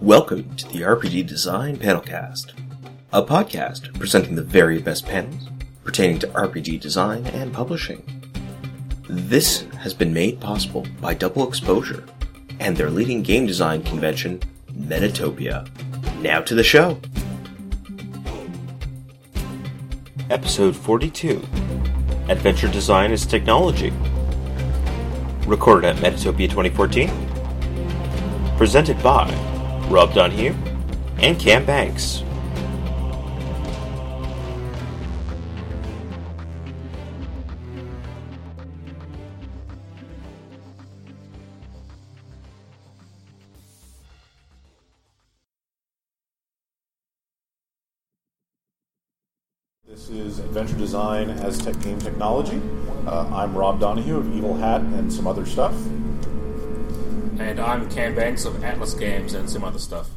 Welcome to the RPG Design Panelcast, a podcast presenting the very best panels pertaining to RPG design and publishing. This has been made possible by Double Exposure and their leading game design convention, Metatopia. Now to the show. Episode 42 Adventure Design is Technology. Recorded at Metatopia 2014. Presented by Rob Donoghue and Cam Banks. This is Adventure Design as Tech Game Technology. Uh, I'm Rob Donoghue of Evil Hat and some other stuff. And I'm Cam Banks of Atlas Games and some other stuff.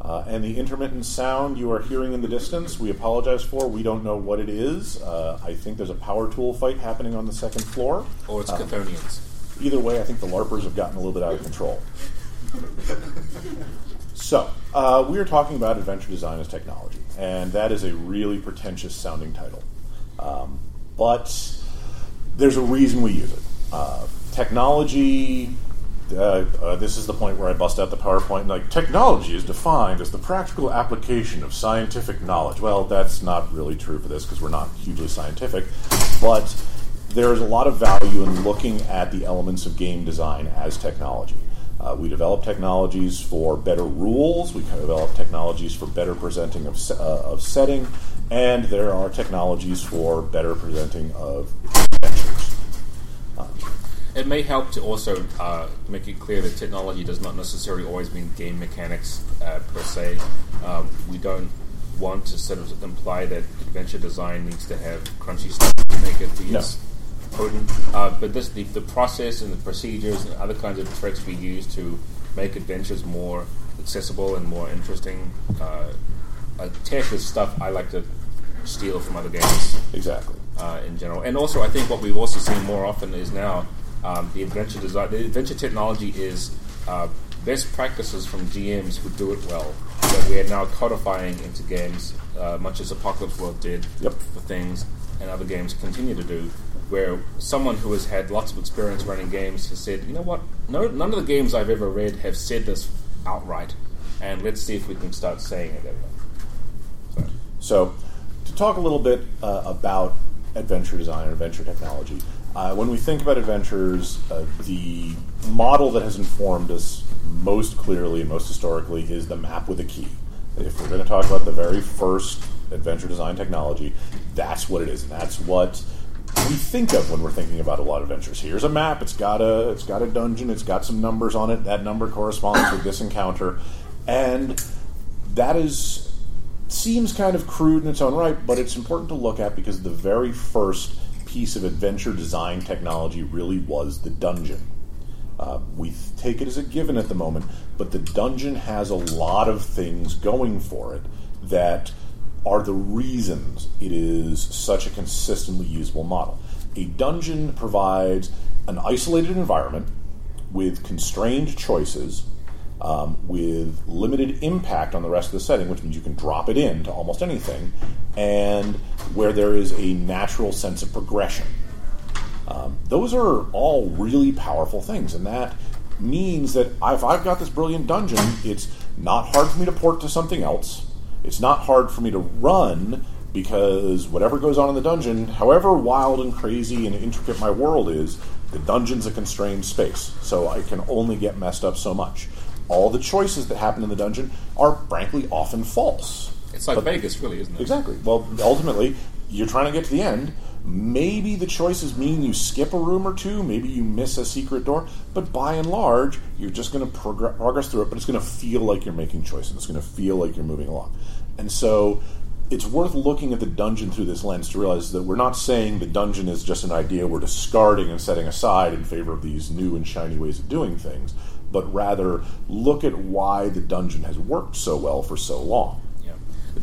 Uh, and the intermittent sound you are hearing in the distance, we apologize for. We don't know what it is. Uh, I think there's a power tool fight happening on the second floor. Or it's Uh, Chthonians. Either way, I think the LARPers have gotten a little bit out of control. so, uh, we are talking about adventure design as technology, and that is a really pretentious sounding title. Um, but there's a reason we use it. Uh, technology. Uh, this is the point where I bust out the PowerPoint. Like technology is defined as the practical application of scientific knowledge. Well, that's not really true for this because we're not hugely scientific, but there is a lot of value in looking at the elements of game design as technology. Uh, we develop technologies for better rules. We develop technologies for better presenting of, uh, of setting, and there are technologies for better presenting of. It may help to also uh, make it clear that technology does not necessarily always mean game mechanics uh, per se. Um, we don't want to sort of imply that adventure design needs to have crunchy stuff to make it be No. potent. Uh, but this, the, the process and the procedures and other kinds of tricks we use to make adventures more accessible and more interesting. Uh, uh, tech is stuff I like to steal from other games Exactly. uh, in general. And also, I think what we've also seen more often is now um, the adventure design, the adventure technology is uh, best practices from GMs who do it well that we are now codifying into games, uh, much as Apocalypse World did Yep. for things, and other games continue to do. Where someone who has had lots of experience running games has said, you know what, no, none of the games I've ever read have said this outright, and let's see if we can start saying it. So, So, to talk a little bit uh, about adventure design and adventure technology, uh, when we think about adventures, uh, the model that has informed us most clearly and most historically is the map with a key. If we're going to talk about the very first adventure design technology, that's what it is, and that's what we think of when we're thinking about a lot of adventures. Here's a map. It's got a it's got a dungeon. It's got some numbers on it. That number corresponds with this encounter, and that is seems kind of crude in its own right, but it's important to look at because the very first piece of adventure design technology really was the dungeon. Uh, we take it as a given at the moment, but the dungeon has a lot of things going for it that are the reasons it is such a consistently usable model. A dungeon provides an isolated environment with constrained choices, um, with limited impact on the rest of the setting, which means you can drop it in to almost anything, and where there is a natural sense of progression. Um, those are all really powerful things, and that means that if I've got this brilliant dungeon, it's not hard for me to port to something else. It's not hard for me to run because whatever goes on in the dungeon, however wild and crazy and intricate my world is, the dungeon's a constrained space, so I can only get messed up so much. All the choices that happen in the dungeon are frankly often false. It's like But- Vegas, really, isn't it? Exactly. Well, ultimately, you're trying to get to the end. Maybe the choices mean you skip a room or two. Maybe you miss a secret door. But by and large, you're just going to progr- progress through it. But it's going to feel like you're making choices. It's going to feel like you're moving along. And so, it's worth looking at the dungeon through this lens to realize that we're not saying the dungeon is just an idea we're discarding and setting aside in favor of these new and shiny ways of doing things, but rather look at why the dungeon has worked so well for so long.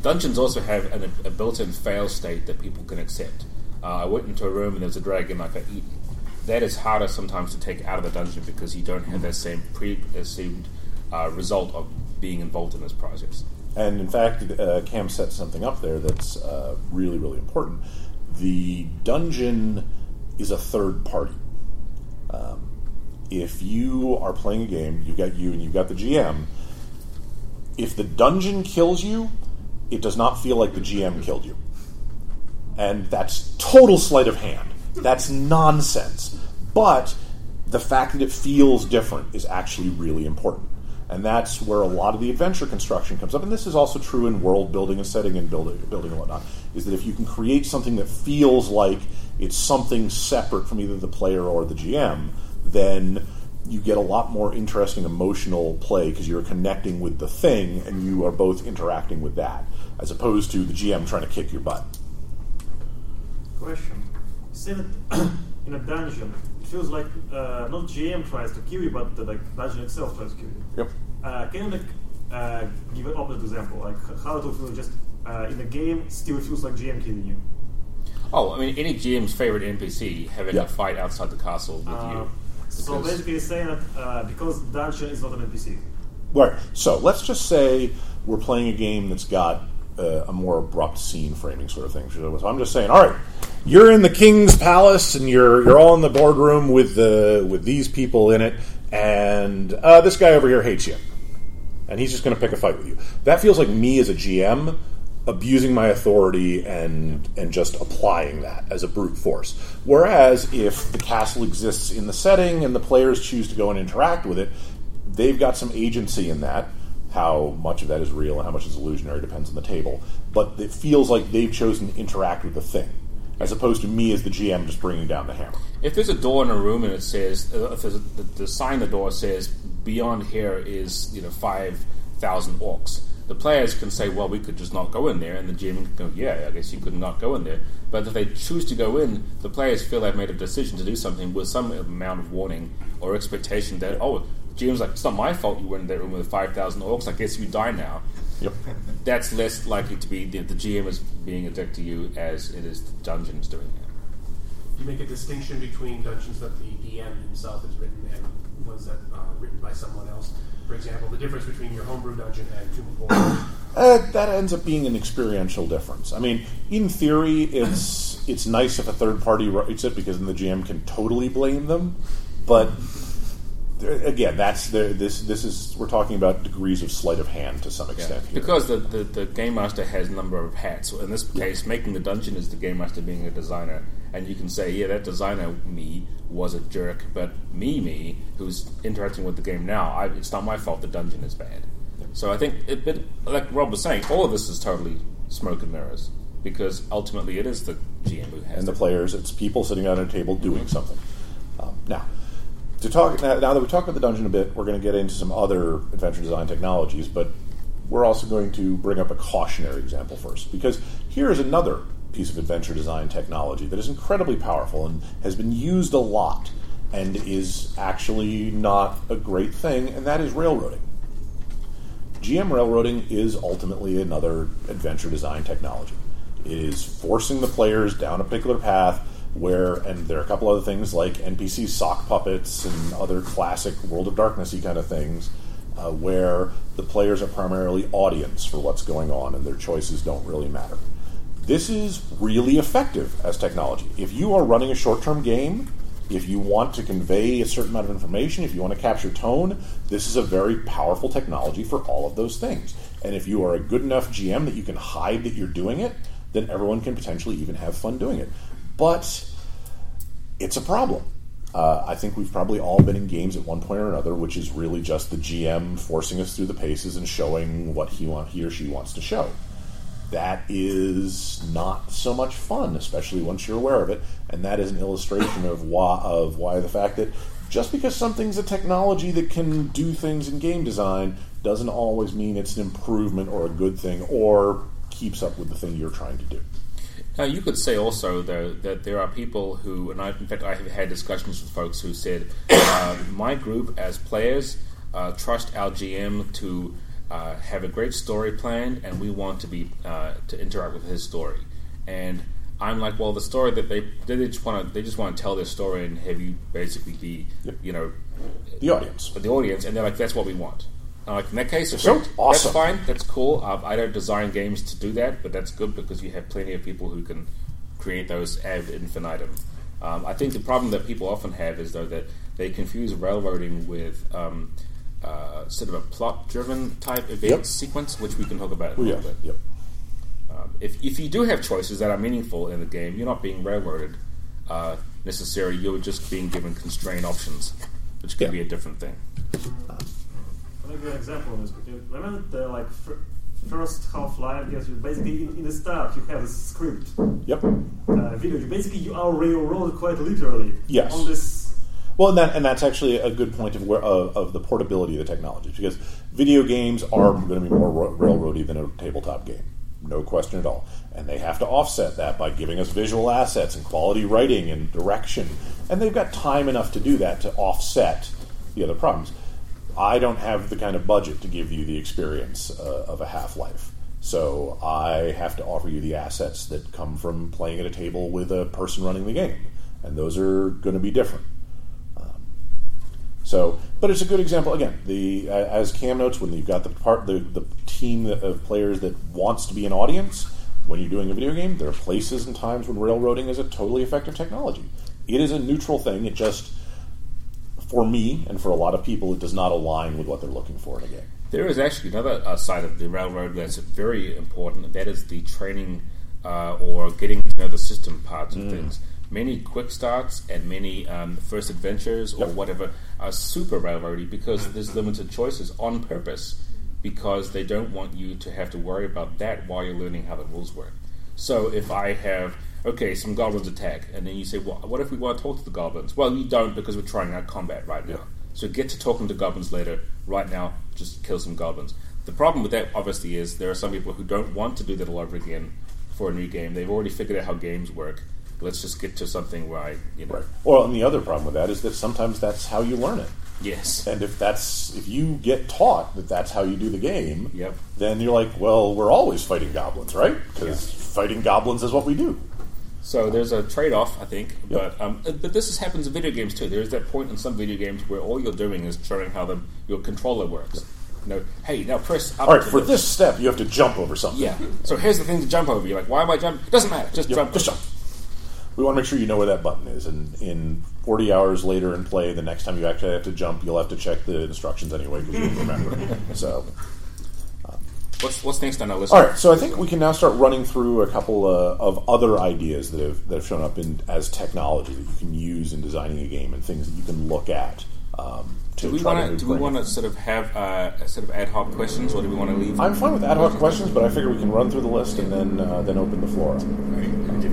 Dungeons also have an, a built-in fail state that people can accept. Uh, I went into a room and there was a dragon I got eaten. That is harder sometimes to take out of the dungeon because you don't have that same pre-assumed uh, result of being involved in this process. And in fact, uh, Cam set something up there that's uh, really, really important. The dungeon is a third party. Um, if you are playing a game, you've got you and you've got the GM. If the dungeon kills you, it does not feel like the GM killed you. And that's total sleight of hand. That's nonsense. But the fact that it feels different is actually really important. And that's where a lot of the adventure construction comes up. And this is also true in world building and setting and building, building and whatnot. Is that if you can create something that feels like it's something separate from either the player or the GM, then you get a lot more interesting emotional play because you're connecting with the thing and you are both interacting with that, as opposed to the GM trying to kick your butt. Question. Say that in a dungeon, it feels like uh, not GM tries to kill you, but the like, dungeon itself tries to kill you. Yep. Uh, can you like uh, give an opposite example, like how it will feel just uh, in the game still feels like GM killing you? Oh, I mean, any GM's favorite NPC having Yeah. a fight outside the castle with Uh, you. So basically, it's saying that uh, because dungeon is not an NPC. Right. So let's just say we're playing a game that's got uh, a more abrupt scene framing sort of thing. So I'm just saying, all right, you're in the king's palace and you're you're all in the boardroom with the with these people in it, and uh, this guy over here hates you, and he's just going to pick a fight with you. That feels like me as a GM abusing my authority and and just applying that as a brute force. Whereas if the castle exists in the setting and the players choose to go and interact with it, they've got some agency in that. How much of that is real and how much is illusionary depends on the table. But it feels like they've chosen to interact with the thing, as opposed to me as the GM just bringing down the hammer. If there's a door in a room and it says, uh, if there's a, the, the sign the door says, beyond here is, you know, 5,000 orcs, the players can say, well, we could just not go in there, and the GM can go, yeah, I guess you could not go in there. But if they choose to go in, the players feel they've made a decision to do something with some amount of warning or expectation that, oh, GM's like, it's not my fault you went in that room with 5,000 orcs, I guess you die now. Yep. That's less likely to be the, the GM is being a dick to you as it is the dungeons doing it. You make a distinction between dungeons that the DM himself has written and ones that are written by someone else. For example, the difference between your homebrew dungeon and Tomb of Horrors. Uh, that ends up being an experiential difference. I mean, in theory, it's it's nice if a third party writes it because then the GM can totally blame them. But again, that's the, this this is we're talking about degrees of sleight of hand to some extent. here. Because the, the, the game master has a number of hats. So in this case, making the dungeon is the game master being a designer, and you can say, yeah, that designer me was a jerk, but me me who's interacting with the game now, I, it's not my fault the dungeon is bad. So I think, it, but like Rob was saying, all of this is totally smoke and mirrors because ultimately it is the GM who has and the it. players, it's people sitting at a table doing something. Um, now, to talk now, now that we talked about the dungeon a bit, we're going to get into some other adventure design technologies, but we're also going to bring up a cautionary example first because here is another piece of adventure design technology that is incredibly powerful and has been used a lot and is actually not a great thing, and that is railroading. GM railroading is ultimately another adventure design technology. It is forcing the players down a particular path where, and there are a couple other things like NPC sock puppets and other classic World of Darknessy kind of things, uh, where the players are primarily audience for what's going on and their choices don't really matter. This is really effective as technology. If you are running a short term game, if you want to convey a certain amount of information, if you want to capture tone, this is a very powerful technology for all of those things. And if you are a good enough GM that you can hide that you're doing it, then everyone can potentially even have fun doing it. But it's a problem. Uh, I think we've probably all been in games at one point or another, which is really just the GM forcing us through the paces and showing what he want he or she wants to show. That is not so much fun, especially once you're aware of it, and that is an illustration of why of why the fact that just because something's a technology that can do things in game design doesn't always mean it's an improvement or a good thing or keeps up with the thing you're trying to do. Now, you could say also, though, that there are people who, and I, in fact, I have had discussions with folks who said, uh, my group as players uh, trust our GM to uh, have a great story planned, and we want to be uh, to interact with his story. And I'm like, well, the story that they they just want to they just want to tell their story and have you basically be, Yep. you know, The audience. the audience, and they're like, that's what we want. I'm like in that case, So okay, awesome. that's fine. That's cool. Um, I don't design games to do that, but that's good because you have plenty of people who can create those ad infinitum. Um, I think the problem that people often have is though that they confuse railroading with um, uh, sort of a plot-driven type event Yep. sequence, which we can talk about in Oh, a yeah. little bit. Yep. Um, if, if you do have choices that are meaningful in the game, you're not being railroaded uh, necessarily. You're just being given constrained options, which can Yeah. be a different thing. I'll give you an example of this. Because Remember the like fir- first Half-Life games? You basically in, in the start you have a script Yep. uh, video. You basically you are railroaded quite literally. Yes. On this. Well, and, that, and that's actually a good point of where of, of the portability of the technology because video games are going to be more ro- railroady than a tabletop game, no question at all. And they have to offset that by giving us visual assets and quality writing and direction, and they've got time enough to do that to offset the other problems. I don't have the kind of budget to give you the experience uh, of a Half Life. So I have to offer you the assets that come from playing at a table with a person running the game. And those are going to be different. So, but it's a good example. Again, the uh, as Cam notes, when you've got the part the, the team of players that wants to be an audience, when you're doing a video game, there are places and times when railroading is a totally effective technology. It is a neutral thing. It just, for me and for a lot of people, it does not align with what they're looking for in a game. There is actually another uh, side of the railroad that's very important. and That is the training uh, or getting to know the system parts Mm. of things. Many quick starts and many um, first adventures or Yep. whatever are super railroady because there's limited choices on purpose because they don't want you to have to worry about that while you're learning how the rules work. So if I have okay, some goblins attack, and then you say, well, what if we want to talk to the goblins? Well, you don't because we're trying out combat right now. So get to talking to goblins later. Right now, just kill some goblins. The problem with that, obviously, is there are some people who don't want to do that all over again for a new game. They've already figured out how games work. Let's just get to something where I, you know, Right. Well, and the other problem with that is that sometimes that's how you learn it. yes, And if that's if you get taught that that's how you do the game, Yep. then you're like, well, we're always fighting goblins, right? Because fighting goblins is what we do. So there's a trade-off, I think, Yep. but um, uh, but this is, happens in video games too. There's that point in some video games where all you're doing is showing how the your controller works. You know, hey, now press up. All right, for this step, you have to jump over something. yeah. So here's the thing to jump over. You're like, why am I jumping? Doesn't matter. Just Yep, jump. just jump. We want to make sure you know where that button is, and in 40 hours later in play, the next time you actually have to jump, you'll have to check the instructions anyway because you don't remember. so, What's what's next on our list? all right. So I think we can now start running through a couple uh, of other ideas that have that have shown up in as technology that you can use in designing a game and things that you can look at. Um, to Do we want to do we want to sort of have uh, a sort of ad hoc questions, or do we want to leave? I'm fine with ad hoc questions, but I figure we can run through the list and then uh, then open the floor. up.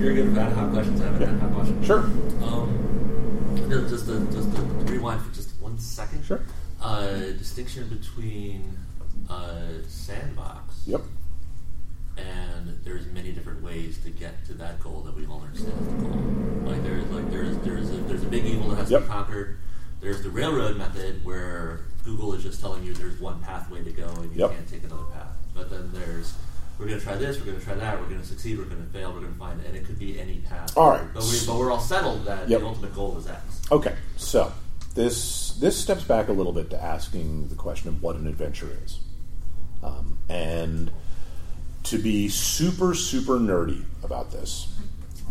You're good with ad hoc questions, I have an ad hoc question. Sure. Um, no, just to, just to rewind for just one second. Sure. Uh, distinction between uh, sandbox Yep. and there's many different ways to get to that goal that we all understand the goal. Like there's like there's there's a, there's a big evil that has to Yep. be conquered. There's the railroad method where Google is just telling you there's one pathway to go and you Yep. can't take another path. But then there's we're going to try this, we're going to try that, we're going to succeed, we're going to fail, we're going to find, it, and it could be any path. All right. But, we, but we're all settled that Yep. the ultimate goal is X. Okay, so this this steps back a little bit to asking the question of what an adventure is, um, and to be super super nerdy about this,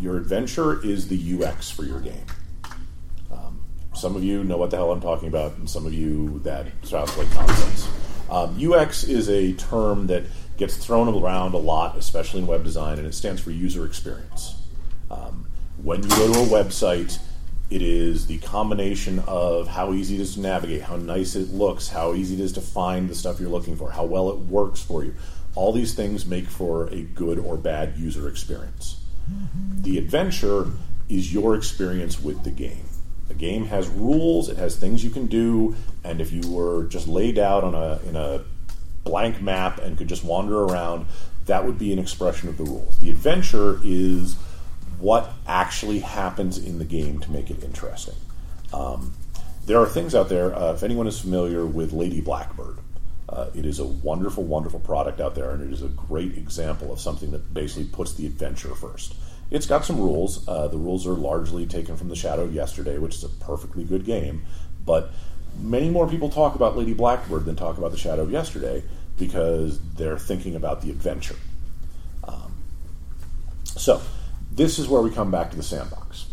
your adventure is the UX for your game. Um, some of you know what the hell I'm talking about, and some of you that sounds like nonsense. Um, UX is a term that gets thrown around a lot, especially in web design, and it stands for user experience. Um, when you go to a website, it is the combination of how easy it is to navigate, how nice it looks, how easy it is to find the stuff you're looking for, how well it works for you. All these things make for a good or bad user experience. The adventure is your experience with the game. The game has rules, it has things you can do, and if you were just laid out on a in a blank map and could just wander around, that would be an expression of the rules. The adventure is what actually happens in the game to make it interesting. Um, there are things out there. Uh, if anyone is familiar with Lady Blackbird, uh, it is a wonderful, wonderful product out there, and it is a great example of something that basically puts the adventure first. It's got some rules. Uh, the rules are largely taken from The Shadow of Yesterday, which is a perfectly good game, but many more people talk about Lady Blackbird than talk about the Shadow of Yesterday because they're thinking about the adventure. Um, so, this is where we come back to the sandbox.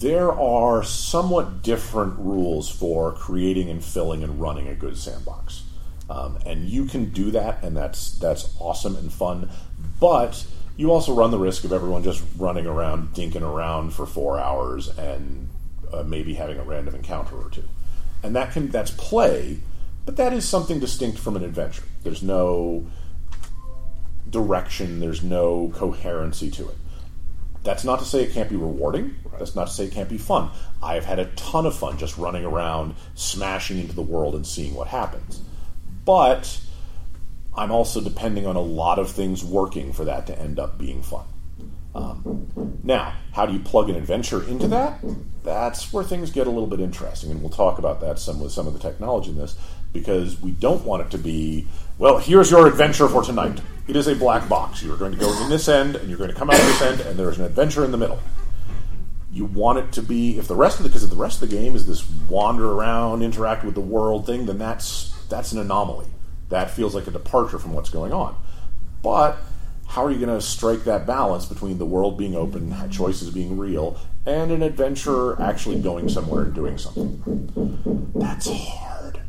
There are somewhat different rules for creating and filling and running a good sandbox. Um, and you can do that, and that's that's awesome and fun. But you also run the risk of everyone just running around, dinking around for four hours, and uh, maybe having a random encounter or two. And that can that's play, but that is something distinct from an adventure. There's no direction. There's no coherency to it. That's not to say it can't be rewarding. That's not to say it can't be fun. I've had a ton of fun just running around, smashing into the world, and seeing what happens. But I'm also depending on a lot of things working for that to end up being fun. Um, now, how do you plug an adventure into that? That's where things get a little bit interesting, and we'll talk about that some with some of the technology in this because we don't want it to be well. Here's your adventure for tonight. It is a black box. You're going to go in this end, and you're going to come out of this end, and there is an adventure in the middle. You want it to be if the rest of the because if the rest of the game is this wander around, interact with the world thing, then that's that's an anomaly. That feels like a departure from what's going on. But how are you going to strike that balance between the world being open, choices being real, and an adventurer actually going somewhere and doing something? That's hard.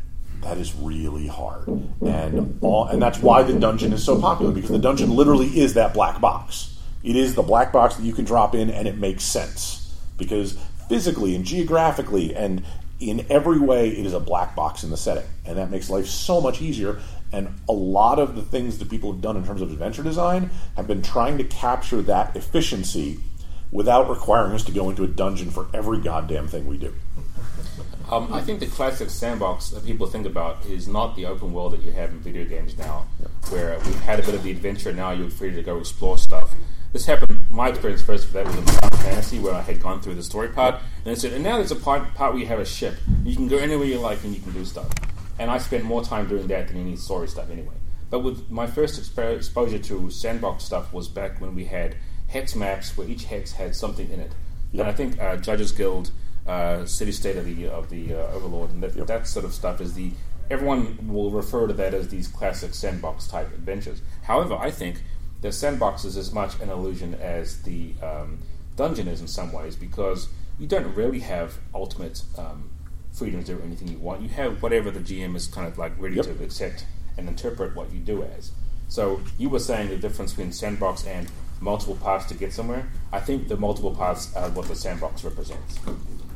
That is really hard, and all, and that's why the dungeon is so popular because the dungeon literally is that black box. It is the black box that you can drop in, and it makes sense because physically and geographically and in every way, it is a black box in the setting, and that makes life so much easier. And a lot of the things that people have done in terms of adventure design have been trying to capture that efficiency without requiring us to go into a dungeon for every goddamn thing we do. Um, I think the classic sandbox that people think about is not the open world that you have in video games now, where we've had a bit of the adventure, now you're free to go explore stuff. This happened. My experience first for that was in Final Fantasy, where I had gone through the story part, and said, and now there's a part, part where you have a ship. You can go anywhere you like, and you can do stuff. And I spent more time doing that than any story stuff anyway. But with my first expo- exposure to sandbox stuff was back when we had hex maps, where each hex had something in it. Yep. And I think uh, Judges Guild, uh, City State of the of the uh, Overlord, and that, Yep. that sort of stuff is the everyone will refer to that as these classic sandbox type adventures. However, I think the sandbox is as much an illusion as the um, dungeon is in some ways because you don't really have ultimate um, freedom to do anything you want. You have whatever the GM is kind of like ready Yep. to accept and interpret what you do as. So you were saying the difference between sandbox and multiple paths to get somewhere. I think the multiple paths are what the sandbox represents.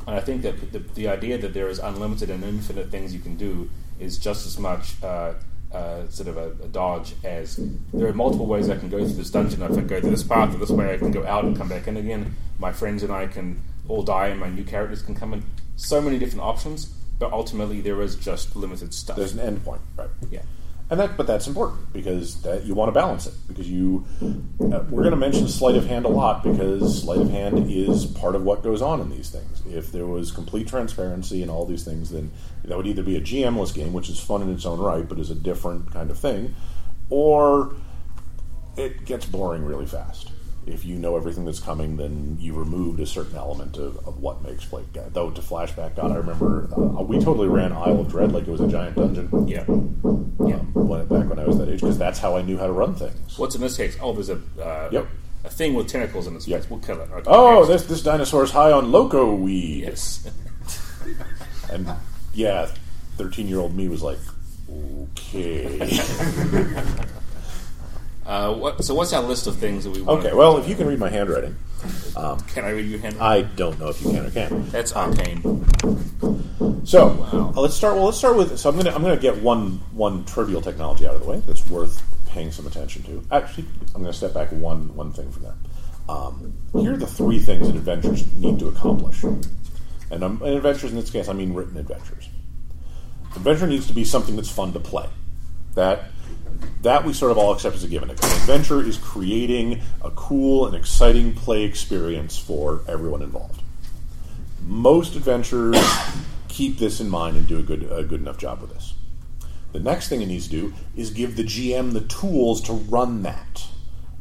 And I think that the, the idea that there is unlimited and infinite things you can do is just as much uh, uh, sort of a, a dodge as there are multiple ways I can go through this dungeon. If I go through this path, or this way I can go out and come back in again. My friends and I can all die, and my new characters can come in. So many different options, but ultimately there is just limited stuff. There's an end point, right? yeah. And that, but that's important because that you want to balance it. Because you, uh, we're going to mention sleight of hand a lot because sleight of hand is part of what goes on in these things. If there was complete transparency and all these things, then that would either be a GMless game, which is fun in its own right, but is a different kind of thing, or it gets boring really fast. If you know everything that's coming, then you removed a certain element of, of what makes play. Though to flashback, God, I remember uh, we totally ran Isle of Dread like it was a giant dungeon Yeah. Yeah. um, when, back when I was that age, because that's how I knew how to run things. What's in this case? Oh, there's a uh, Yep. a thing with tentacles in its Yep. face. We'll kill it. Okay, Oh, next. this this dinosaur's high on loco weed, yes. and yeah, thirteen year old me was like, okay, Uh, what, so what's that list of things that we want? okay. Well, if you can read my handwriting, can I read your hand? I don't know if you can or can't. That's arcane. So Wow. uh, let's start. Well, let's start with. So I'm gonna I'm gonna get one one trivial technology out of the way that's worth paying some attention to. Actually, I'm gonna step back one one thing from there. Um, here are the three things that adventures need to accomplish, and, um, and adventures in this case I mean written adventures. Adventure needs to be something that's fun to play. That that we sort of all accept as a given. Adventure is creating a cool and exciting play experience for everyone involved most adventurers keep this in mind and do a good a good enough job with this. The next thing it needs to do is give the GM the tools to run that,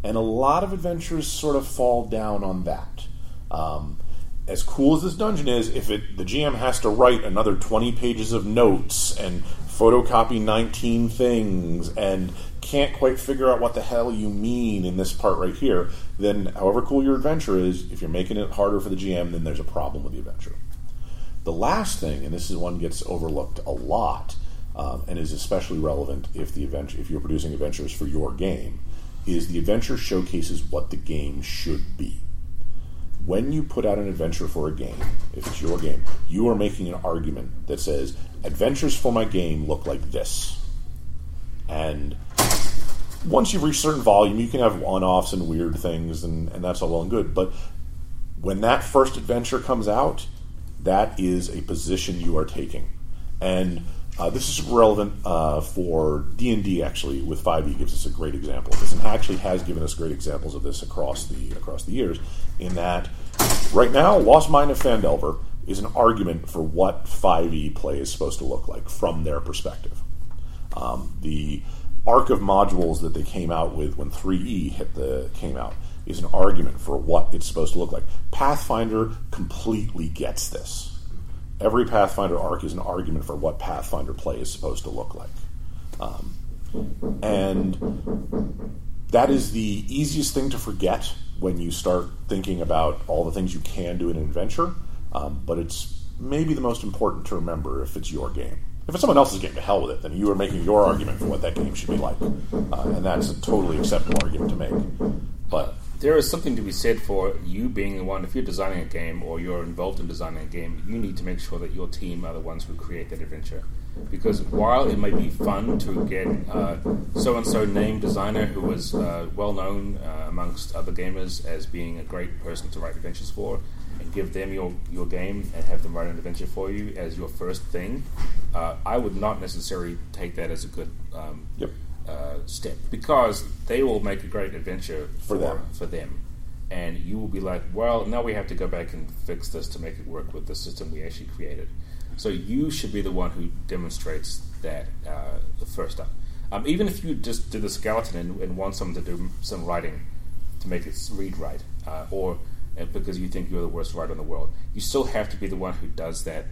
and a lot of adventures sort of fall down on that. Um, as cool as this dungeon is, if it the GM has to write another twenty pages of notes and photocopy nineteen things and can't quite figure out what the hell you mean in this part right here, then however cool your adventure is, if you're making it harder for the GM, then there's a problem with the adventure. The last thing, and this is one gets overlooked a lot, um, and is especially relevant if the adventure if you're producing adventures for your game, is the adventure showcases what the game should be. When you put out an adventure for a game, if it's your game, you are making an argument that says adventures for my game look like this, and once you've reached certain volume, you can have one-offs and weird things, and, and that's all well and good. But when that first adventure comes out, that is a position you are taking, and uh, this is relevant uh, for D and D. Actually, with Five E gives us a great example of this, and actually has given us great examples of this across the across the years. In that, right now, Lost Mine of Phandelver is an argument for what Five E play is supposed to look like from their perspective. Um, the arc of modules that they came out with when 3E hit the came out is an argument for what it's supposed to look like. Pathfinder completely gets this. Every Pathfinder arc is an argument for what Pathfinder play is supposed to look like. Um, and that is the easiest thing to forget when you start thinking about all the things you can do in an adventure, um, but it's maybe the most important to remember if it's your game. If it's someone else's game, to hell with it. Then you are making your argument for what that game should be like, uh, and that's a totally acceptable argument to make. But there is something to be said for you being the one. If you're designing a game or you're involved in designing a game, you need to make sure that your team are the ones who create that adventure. Because while it may be fun to get so and so named designer who was uh, well known uh, amongst other gamers as being a great person to write adventures for, give them your, your game and have them write an adventure for you as your first thing, uh, I would not necessarily take that as a good um, Yep. uh, step because they will make a great adventure for, For them. for them. And you will be like, well, now we have to go back and fix this to make it work with the system we actually created. So you should be the one who demonstrates that uh, first up. Um, even if you just do the skeleton and, and want someone to do some writing to make it read right, uh, or uh, because you think you're the worst writer in the world, you still have to be the one who does that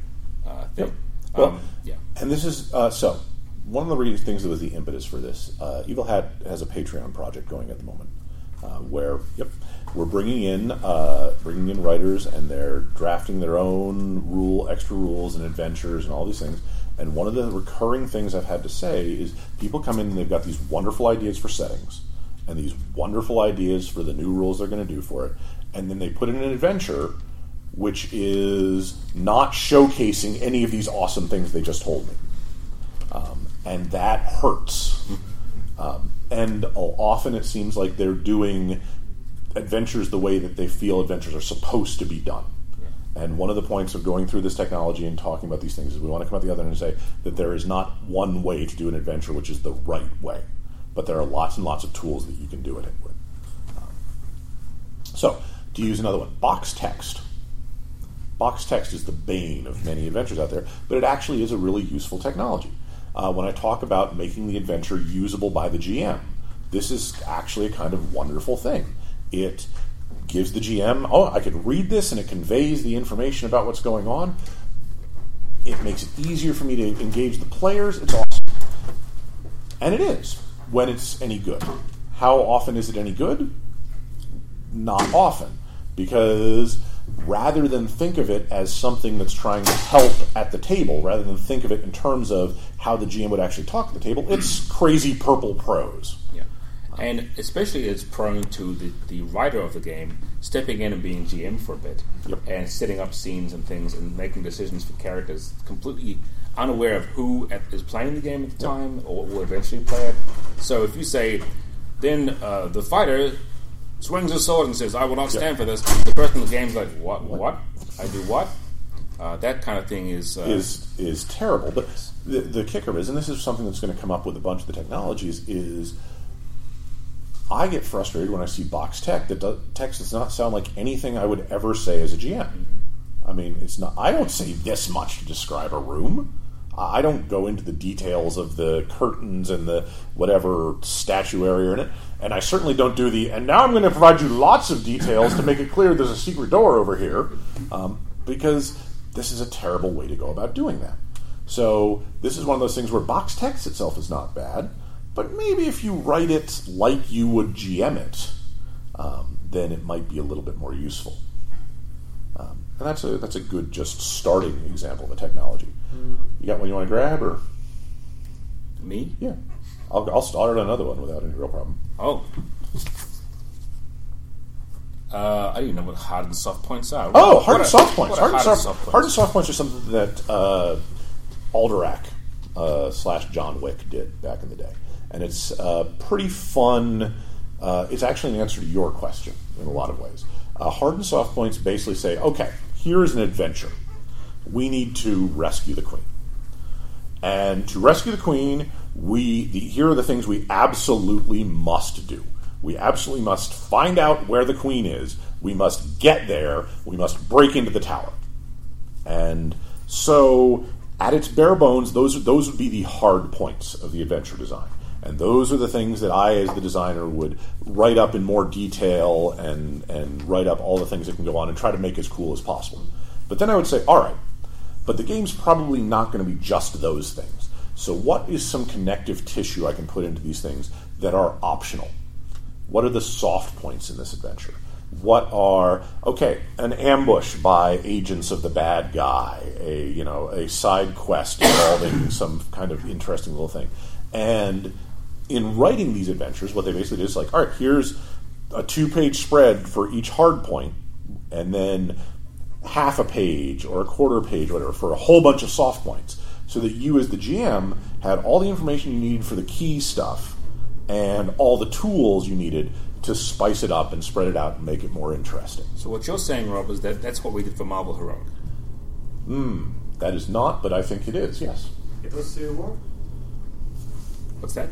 uh, thing. Yep. Well, um, yeah. And this is uh, so. One of the re- things that was the impetus for this, uh, Evil Hat has a Patreon project going at the moment, uh, where yep, we're bringing in uh, bringing in writers, and they're drafting their own rule, extra rules, and adventures, and all these things. And one of the recurring things I've had to say is people come in and they've got these wonderful ideas for settings, and these wonderful ideas for the new rules they're going to do for it, and then they put in an adventure which is not showcasing any of these awesome things they just told me. Um, and that hurts. Um, and often it seems like they're doing adventures the way that they feel adventures are supposed to be done. And one of the points of going through this technology and talking about these things is we want to come out the other end and say that there is not one way to do an adventure which is the right way, but there are lots and lots of tools that you can do it with. Um, so, to use another one, box text. Box text is the bane of many adventures out there, but it actually is a really useful technology. Uh, when I talk about making the adventure usable by the GM, this is actually a kind of wonderful thing. It gives the GM, oh, I could read this and it conveys the information about what's going on. It makes it easier for me to engage the players. It's awesome. And it is when it's any good. How often is it any good? Not often. Because rather than think of it as something that's trying to help at the table, rather than think of it in terms of how the GM would actually talk at the table, it's crazy purple prose. Yeah. And especially it's prone to the, the writer of the game stepping in and being GM for a bit Yep. and setting up scenes and things and making decisions for characters completely unaware of who at, is playing the game at the time or will eventually play it. So if you say, then uh, the fighter swings his sword and says, I will not stand for this, the person in the game's like, what? What? I do what? Uh, that kind of thing is. Uh, is is terrible. But the, the kicker is, and this is something that's going to come up with a bunch of the technologies, is I get frustrated when I see box tech that does, text does not sound like anything I would ever say as a GM. I mean, it's not. I don't say this much to describe a room. I don't go into the details of the curtains and the whatever statuary in it, and I certainly don't do the. And now I'm going to provide you lots of details to make it clear there's a secret door over here, um, because this is a terrible way to go about doing that. So this is one of those things where box text itself is not bad, but maybe if you write it like you would GM it, um, then it might be a little bit more useful. And that's a that's a good just starting example of a technology. You got one you want to grab, or Me? yeah, I'll, I'll start another one without any real problem. Oh. Uh, I don't even know what hard and soft points are. Oh, What hard are- and soft points. are Hard and soft, points? hard and soft points are something that uh, Alderac uh, slash John Wick did back in the day, and it's uh, pretty fun. Uh, it's actually an answer to your question in a lot of ways. Uh, hard and soft points basically say, okay, here is an adventure. We need to rescue the queen. And to rescue the queen, we the, here are the things we absolutely must do. We absolutely must find out where the queen is. We must get there. We must break into the tower. And so, at its bare bones, those those would be the hard points of the adventure design. And those are the things that I, as the designer, would write up in more detail and and write up all the things that can go on and try to make as cool as possible. But then I would say, all right, but the game's probably not going to be just those things. So, what is some connective tissue I can put into these things that are optional? What are the soft points in this adventure? What are okay? An ambush by agents of the bad guy, a you know a side quest involving some kind of interesting little thing, and in writing these adventures, what they basically do is like, all right, here's a two-page spread for each hard point, and then half a page or a quarter page, whatever, for a whole bunch of soft points, so that you, as the GM, had all the information you needed for the key stuff and all the tools you needed to spice it up and spread it out and make it more interesting. So what you're saying, Rob, is that that's what we did for Marvel Heroic. Hmm, That is not, but I think it is. Yes. It was Civil War. What's that?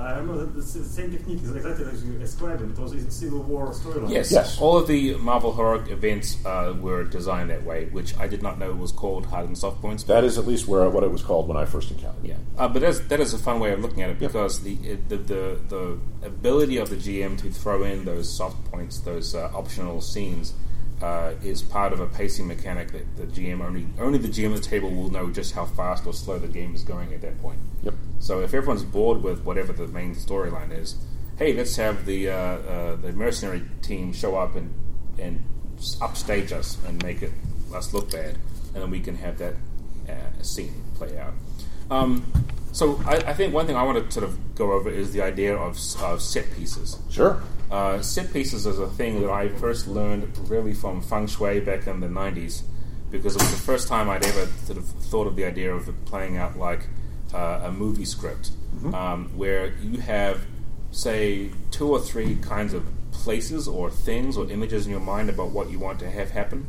I remember that the same technique is exactly as you described it. It was in Civil War storyline. Yes. Yes. All of the Marvel Heroic events uh, were designed that way, which I did not know was called hard and soft points. That is at least where what it was called when I first encountered. it. Yeah, uh, but that's, that is a fun way of looking at it because the, the the the ability of the GM to throw in those soft points, those uh, optional scenes, uh, is part of a pacing mechanic that the GM only only the GM at the table will know just how fast or slow the game is going at that point. Yep. So if everyone's bored with whatever the main storyline is, hey, let's have the uh, uh, the mercenary team show up and and upstage us and make it us look bad, and then we can have that uh, scene play out. Um, so I, I think one thing I want to sort of go over is the idea of, of set pieces. Sure. Uh, set pieces is a thing that I first learned really from feng shui back in the 90s because it was the first time I'd ever sort of thought of the idea of it playing out like uh, a movie script um, where you have, say, two or three kinds of places or things or images in your mind about what you want to have happen.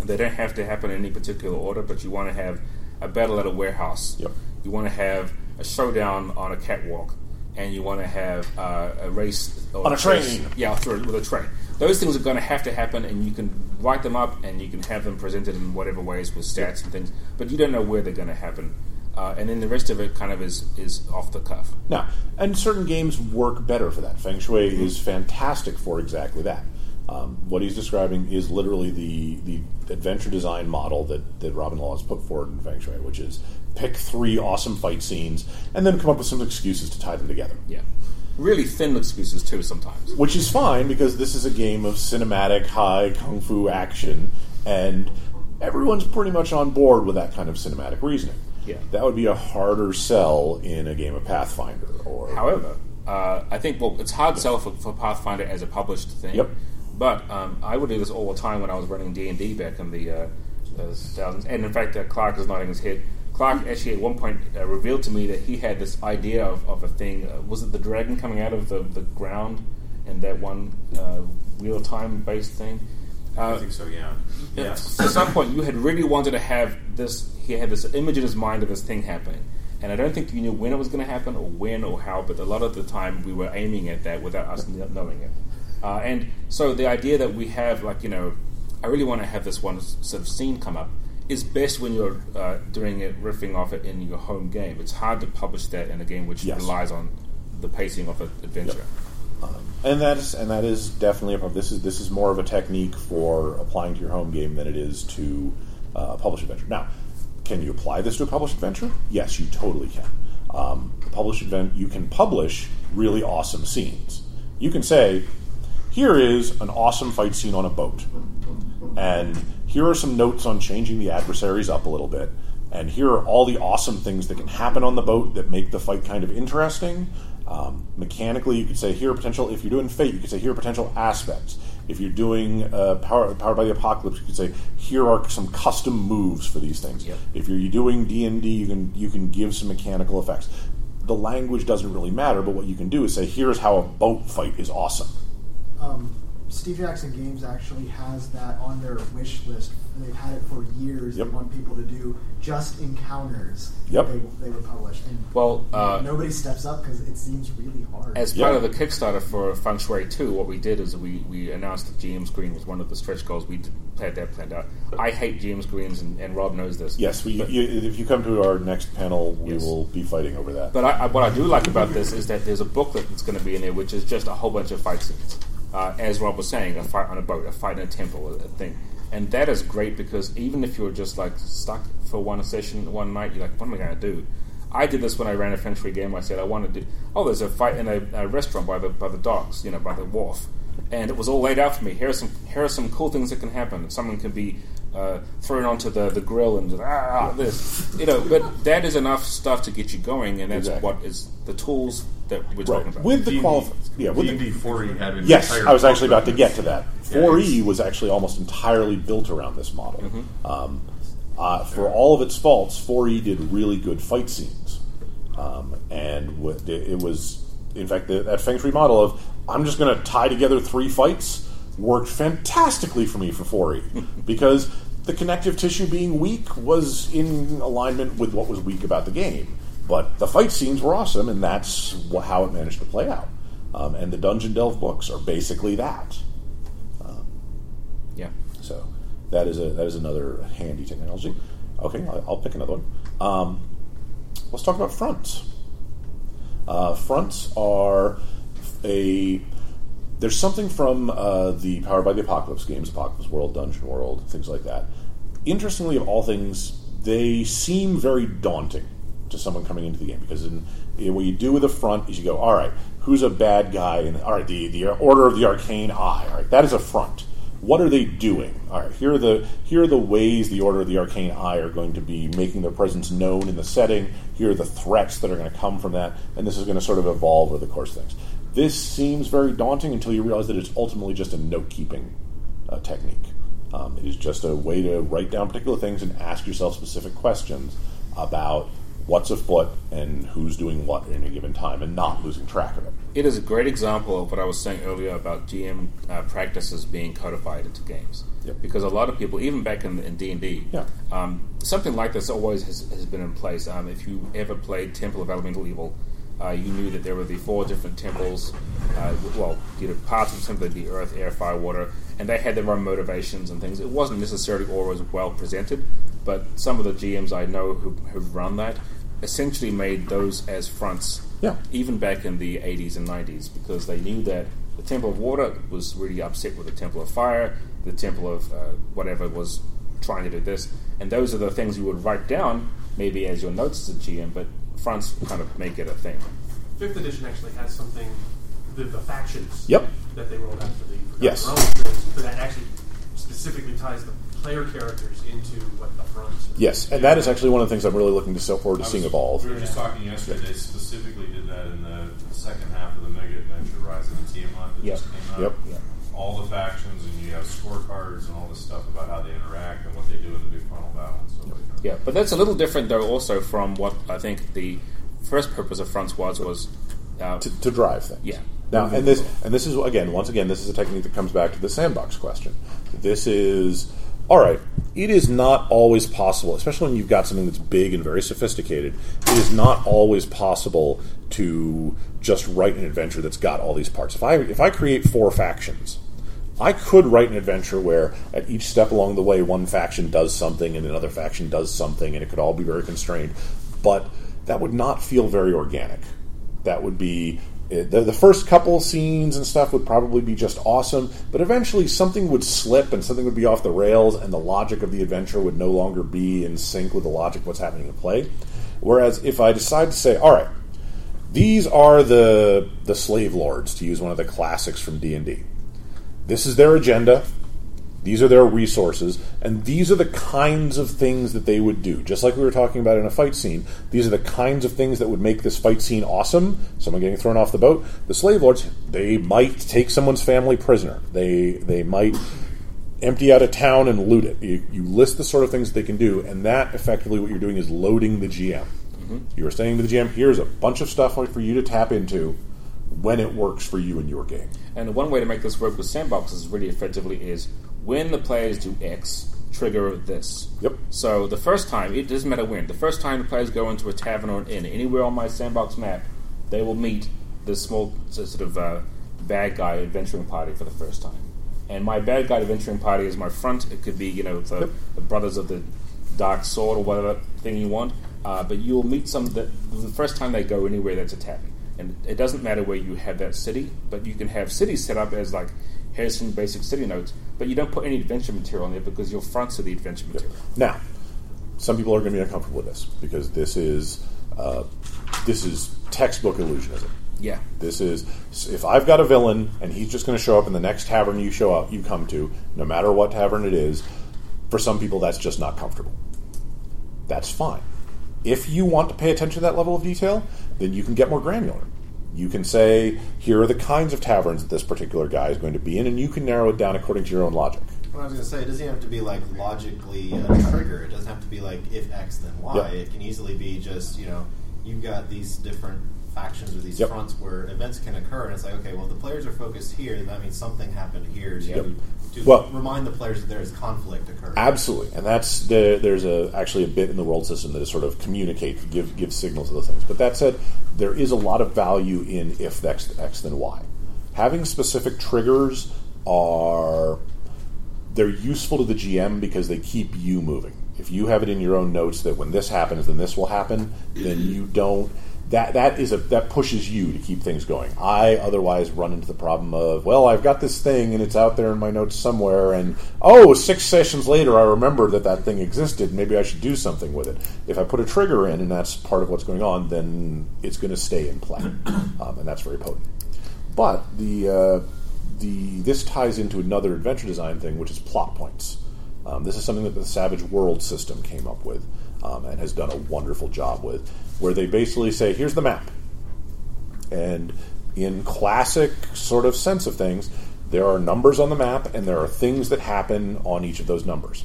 And they don't have to happen in any particular order, but you want to have a battle at a warehouse. Yep. You want to have a showdown on a catwalk, and you want to have uh, a race On a chase- train. Yeah, through, with a train. Those things are going to have to happen, and you can write them up, and you can have them presented in whatever ways with stats and things. But you don't know where they're going to happen, uh, and then the rest of it kind of is is off the cuff. Now, and certain games work better for that. Feng Shui is fantastic for exactly that. Um, what he's describing is literally the, the adventure design model that, that Robin Laws has put forward in Feng Shui, which is pick three awesome fight scenes and then come up with some excuses to tie them together. Yeah, really thin excuses too sometimes. Which is fine because this is a game of cinematic high kung fu action, and everyone's pretty much on board with that kind of cinematic reasoning. Yeah. That would be a harder sell in a game of Pathfinder or However, uh, I think well, it's hard sell for, for Pathfinder as a published thing. Yep. But um, I would do this all the time when I was running D and D back in the uh, uh, thousands. And in fact, uh, Clark is nodding his head. Clark actually at one point uh, revealed to me that he had this idea of, of a thing. Uh, was it the dragon coming out of the, the ground in that one uh, real time based thing? Uh, I think so. Yeah. Yes. at some point you had really wanted to have this he had this image in his mind of this thing happening and i don't think you knew when it was going to happen or when or how but a lot of the time we were aiming at that without us kn- knowing it uh, and so the idea that we have like you know i really want to have this one sort of scene come up is best when you're uh, doing it, riffing off it in your home game. It's hard to publish that in a game which Yes. relies on the pacing of an adventure. and that is and that is definitely a problem. This is this is more of a technique for applying to your home game than it is to uh, a published adventure. Now, can you apply this to a published adventure? Yes, you totally can. Um, a published event, you can publish really awesome scenes. You can say, "Here is an awesome fight scene on a boat," and here are some notes on changing the adversaries up a little bit. And here are all the awesome things that can happen on the boat that make the fight kind of interesting. Um, mechanically, you could say here are potential. If you're doing Fate, you could say here are potential aspects. If you're doing uh, Power, Powered by the Apocalypse, you could say here are some custom moves for these things. Yep. If you're doing D and D, you can you can give some mechanical effects. The language doesn't really matter, but what you can do is say here's how a boat fight is awesome. Um, Steve Jackson Games actually has that on their wish list. They've had it for years. Yep. They want people to do just encounters. Yep. They, they would publish. And Well, uh, nobody steps up because it seems really hard. As Yeah. part of the Kickstarter for Feng Shui 2, what we did is we, we announced that GM screen was one of the stretch goals. We did, had that planned out. I hate GM screens, and, and Rob knows this. Yes, we, you, if you come to our next panel, we Yes. will be fighting over that. But I, I, what I do like about this is that there's a booklet that's going to be in there, which is just a whole bunch of fight scenes. Uh, as Rob was saying, a fight on a boat, a fight in a temple, a, a thing. And that is great because even if you're just like stuck for one session, one night, you're like, what am I going to do? I did this when I ran a Feng Shui game. I said I wanted to. Do oh, there's a fight in a, a restaurant by the by the docks, you know, by the wharf, and it was all laid out for me. Here are some here are some cool things that can happen. Someone can be uh, thrown onto the, the grill and just, ah this, you know. But that is enough stuff to get you going, and that's Exactly. what is the tools that we're right. talking about. With the D&D qualif- yeah, with the, D&D 4e had an Yes, entire I was actually about to get to that. 4E it's- was actually almost entirely built around this model. Mm-hmm. Um, uh, for all of its faults, 4E did really good fight scenes, um, and w- it it was, in fact, the, that Feng Shui model of I'm just going to tie together three fights worked fantastically for me for 4E because the connective tissue being weak was in alignment with what was weak about the game. But the fight scenes were awesome, and that's how it managed to play out. Um, and the Dungeon Delve books are basically that. yeah. So that is a that is another handy technology. Okay, I'll, I'll pick another one. Um, let's talk about fronts. Uh, fronts are a there's something from uh, the Powered by the Apocalypse games, Apocalypse World, Dungeon World, things like that. Interestingly, of all things, they seem very daunting to someone coming into the game because in, in what you do with a front is you go, all right, who's a bad guy? And all right, the the Order of the Arcane Eye. All right, that is a front. What are they doing? All right, here are the here are the ways the Order of the Arcane Eye are going to be making their presence known in the setting. Here are the threats that are going to come from that, and this is going to sort of evolve over the course of things. This seems very daunting until you realize that it's ultimately just a note keeping uh, technique. Um, it is just a way to write down particular things and ask yourself specific questions about what's afoot and who's doing what at any given time, and not losing track of it. It is a great example of what I was saying earlier about GM uh, practices being codified into games. Yep. Because a lot of people, even back in in D and D, Yeah. um, something like this always has, has been in place. Um, if you ever played Temple of Elemental Evil, uh, you knew that there were the four different temples. Uh, well, you know, parts of them would be earth, air, fire, water, and they had their own motivations and things. It wasn't necessarily always well presented, but some of the GMs I know who, who've run that essentially made those as fronts Yeah. even back in the 80s and 90s because they knew that the Temple of Water was really upset with the Temple of Fire, the Temple of uh, whatever was trying to do this, and those are the things you would write down maybe as your notes as a GM, but fronts kind of make it a thing. Fifth edition actually has something, the, the factions Yep. that they rolled out for the for yes. But that actually specifically ties the player characters into what the fronts. are. Yes, and that is actually one of the things I'm really looking to so forward to I seeing was- evolve. We were just talking yesterday. They specifically did that in the second half of the Mega Adventure Rise of the Tiamat that Yep. just came out. Yep. Yep. All the factions, and you have scorecards and all this stuff about how they interact and what they do in the big final battle and stuff like. Yeah, but that's a little different though also from what I think the first purpose of fronts was was uh, to, to drive things. Yeah. Now, and this and this is again, once again, this is a technique that comes back to the sandbox question. This is all right. It is not always possible, especially when you've got something that's big and very sophisticated. It is not always possible to just write an adventure that's got all these parts. If I if I create four factions, I could write an adventure where at each step along the way, one faction does something and another faction does something, and it could all be very constrained. But that would not feel very organic. That would be eh, the, the first couple scenes and stuff would probably be just awesome, but eventually something would slip and something would be off the rails, and the logic of the adventure would no longer be in sync with the logic of what's happening in play. Whereas if I decide to say, all right, these are the the slave lords, to use one of the classics from D and D. This is their agenda. These are their resources, and these are the kinds of things that they would do. Just like we were talking about in a fight scene, these are the kinds of things that would make this fight scene awesome. Someone getting thrown off the boat. The slave lords, they might take someone's family prisoner. They they might empty out a town and loot it. You, you list the sort of things that they can do, and that effectively what you're doing is loading the GM. Mm-hmm. You are saying to the GM, here's a bunch of stuff for you to tap into when it works for you in your game. And the one way to make this work with sandboxes really effectively is when the players do X, trigger this. Yep. So the first time, it doesn't matter when, the first time the players go into a tavern or an inn, anywhere on my sandbox map, they will meet this small sort of uh, bad guy adventuring party for the first time. And my bad guy adventuring party is my front. It could be, you know, the, the Brothers of the Dark Sword or whatever thing you want. Uh, but you'll meet some that the first time they go anywhere that's a tavern. And it doesn't matter where you have that city, but you can have cities set up as like here's some basic city notes, but you don't put any adventure material in there because your fronts are the adventure material. Now, some people are going to be uncomfortable with this because this is uh, this is textbook illusionism. Yeah. This is if I've got a villain and he's just going to show up in the next tavern you show up, you come to, no matter what tavern it is. For some people, that's just not comfortable. That's fine. If you want to pay attention to that level of detail, then you can get more granular. You can say, here are the kinds of taverns that this particular guy is going to be in, and you can narrow it down according to your own logic. What I was going to say, it doesn't have to be like logically uh, a trigger. It doesn't have to be like if X then Y. Yep. It can easily be just you know you've got these different factions or these Yep. fronts where events can occur, and it's like okay, well the players are focused here. then That means something happened here. So Yep. to Well- remind the players that there is conflict occurring. Absolutely, and that's the, there's a actually a bit in the world system that is sort of communicate, give give signals to those things. But that said, there is a lot of value in if X, X then Y. Having specific triggers are they're useful to the GM because they keep you moving. If you have it in your own notes that when this happens, then this will happen, then you don't. That that is a that pushes you to keep things going. I otherwise run into the problem of well, I've got this thing and it's out there in my notes somewhere, and oh, six sessions later, I remember that that thing existed. Maybe I should do something with it. If I put a trigger in and that's part of what's going on, then it's going to stay in play, um, and that's very potent. But the uh, the this ties into another adventure design thing, which is plot points. Um, this is something that the Savage World system came up with um, and has done a wonderful job with, where they basically say, "Here's the map," and in classic sort of sense of things, there are numbers on the map, and there are things that happen on each of those numbers.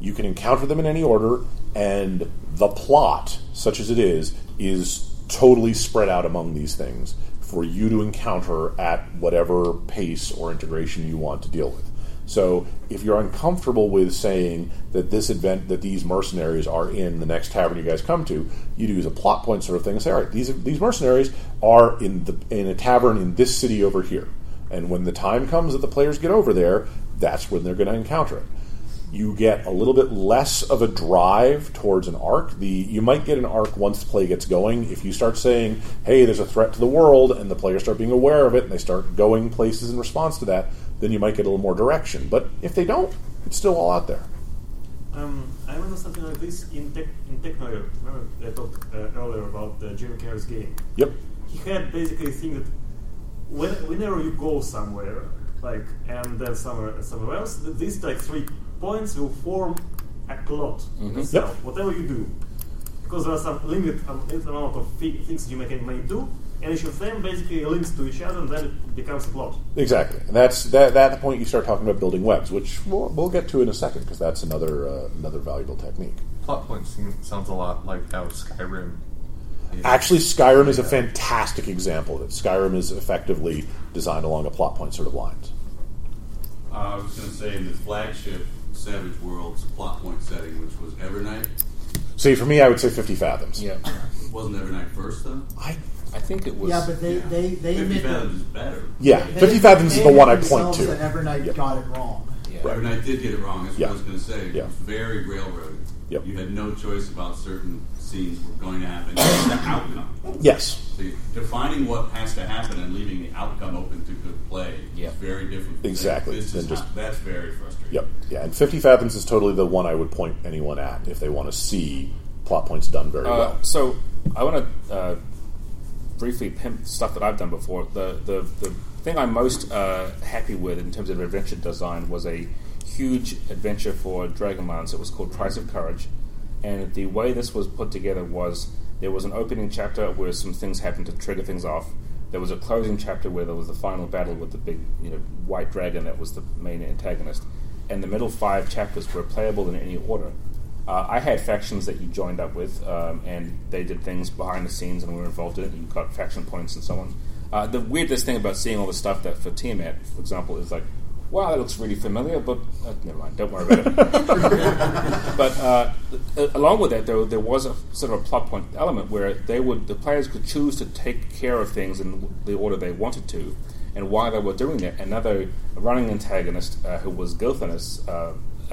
You can encounter them in any order, and the plot, such as it is, is totally spread out among these things for you to encounter at whatever pace or integration you want to deal with. So, if you're uncomfortable with saying that this event, that these mercenaries are in the next tavern you guys come to, you do use a plot point sort of thing and say, all right, these these mercenaries are in the in a tavern in this city over here, and when the time comes that the players get over there, that's when they're going to encounter it you get a little bit less of a drive towards an arc. The you might get an arc once the play gets going. If you start saying, "Hey, there's a threat to the world," and the players start being aware of it, and they start going places in response to that, then you might get a little more direction. But if they don't, it's still all out there. Um, I remember something like this in tech, in Technoir. Remember I talked uh, earlier about the Jeremy Keller's game. Yep. He had basically a thing that when, whenever you go somewhere, like and then somewhere somewhere else, th- these like three points will form a clot in itself. Yep. Whatever you do, because there are some limit um, limited amount of fi- things you may, may do, and each of them basically links to each other, and then it becomes a plot. Exactly, and that's that. At the point you start talking about building webs, which we'll, we'll get to in a second, because that's another uh, another valuable technique. Plot point seem, sounds a lot like how Skyrim. Actually, Skyrim is a fantastic example of it. Skyrim is effectively designed along a plot point sort of lines. Uh, I was going to say in the flagship Savage Worlds plot point setting, which was Evernight. See, for me, I would say 50 fathoms. Yeah. Wasn't Evernight first though? I, I think it was. Yeah, but they they they 50 admit Fathoms is better. Yeah, they- 50 Fathoms they is the one I point themselves to. That Evernight Yep. got it wrong. Yeah. Right. Evernight did get it wrong. That's Yeah. what I was going to say. Yeah. It was very railroaded. Yep. You had no choice about certain scenes were going to happen. It's the outcome. Yes. So you- defining what has to happen and leaving the outcome open to good play Yeah. is very different. from Exactly. saying, This Then is just- not- that's very frustrating. Yep. Yeah, and 50 Fathoms is totally the one I would point anyone at if they want to see plot points done very Uh, well. so I want to uh, briefly pimp stuff that I've done before. The the, the thing I'm most uh, happy with in terms of adventure design was a huge adventure for Dragonlance. It was called Price of Courage, and the way this was put together was there was an opening chapter where some things happened to trigger things off. There was a closing chapter where there was the final battle with the big, you know, white dragon that was the main antagonist, and the middle five chapters were playable in any order. Uh, I had factions that you joined up with, um, and they did things behind the scenes and we were involved in it. You got faction points and so on. Uh, the weirdest thing about seeing all the stuff that for Tiamat, for example, is like, wow, that looks really familiar, but uh, never mind, don't worry about it. but uh, uh, along with that, though, there was a sort of a plot point element where they would the players could choose to take care of things in the order they wanted to, and while they were doing that, another running antagonist uh, who was Gilthanas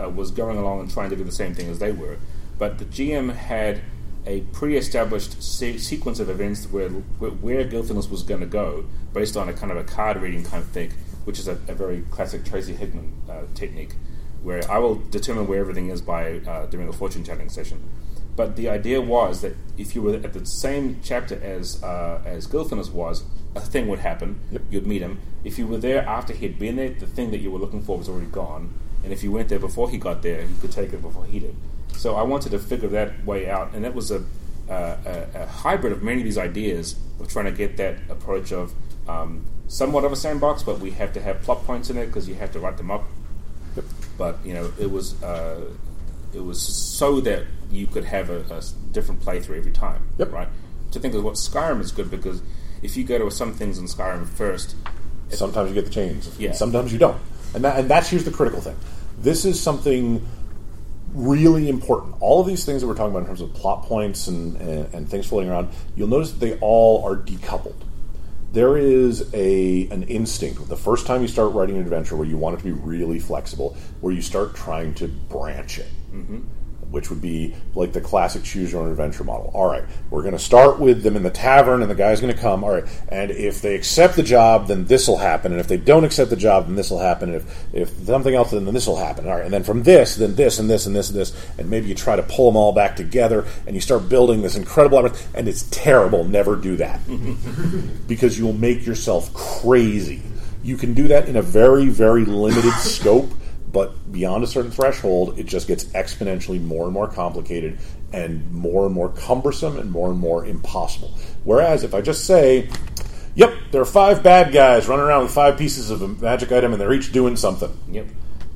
uh, was going along and trying to do the same thing as they were. But the GM had a pre-established se- sequence of events where where, where was going to go, based on a kind of a card reading kind of thing, which is a, a very classic Tracy Hickman uh, technique, where I will determine where everything is by uh, doing a fortune telling session. But the idea was that if you were at the same chapter as uh, as Gilthanas was, a thing would happen. You'd meet him. If you were there after he'd been there, the thing that you were looking for was already gone. And if you went there before he got there, you could take it before he did. So I wanted to figure that way out, and that was a, uh, a, a hybrid of many of these ideas of trying to get that approach of um, somewhat of a sandbox, but we have to have plot points in it because you have to write them up. But you know, it was uh, it was so that you could have a different playthrough every time, Yep. right? To think of what Skyrim is good because if you go to some things in Skyrim first, Sometimes you get the chains. Yeah. Sometimes you don't. And that, and that's here's the critical thing. This is something really important. All of these things that we're talking about in terms of plot points and, and, and things floating around, you'll notice that they all are decoupled. There is a an instinct the first time you start writing an adventure where you want it to be really flexible, where you start trying to branch it mm-hmm. Which would be like the classic choose your own adventure model. All right, we're going to start with them in the tavern, and the guy's going to come. All right, and if they accept the job, then this will happen, and if they don't accept the job, then this will happen. And if if something else, then this will happen. All right, and then from this, then this, and this, and this, and this, and maybe you try to pull them all back together, and you start building this incredible. labyrinth, And it's terrible. Never do that because you will make yourself crazy. You can do that in a very, very limited scope, but beyond a certain threshold, it just gets exponentially more and more complicated and more and more cumbersome and more and more impossible. Whereas if I just say, yep, there are five bad guys running around with five pieces of a magic item and they're each doing something. yep,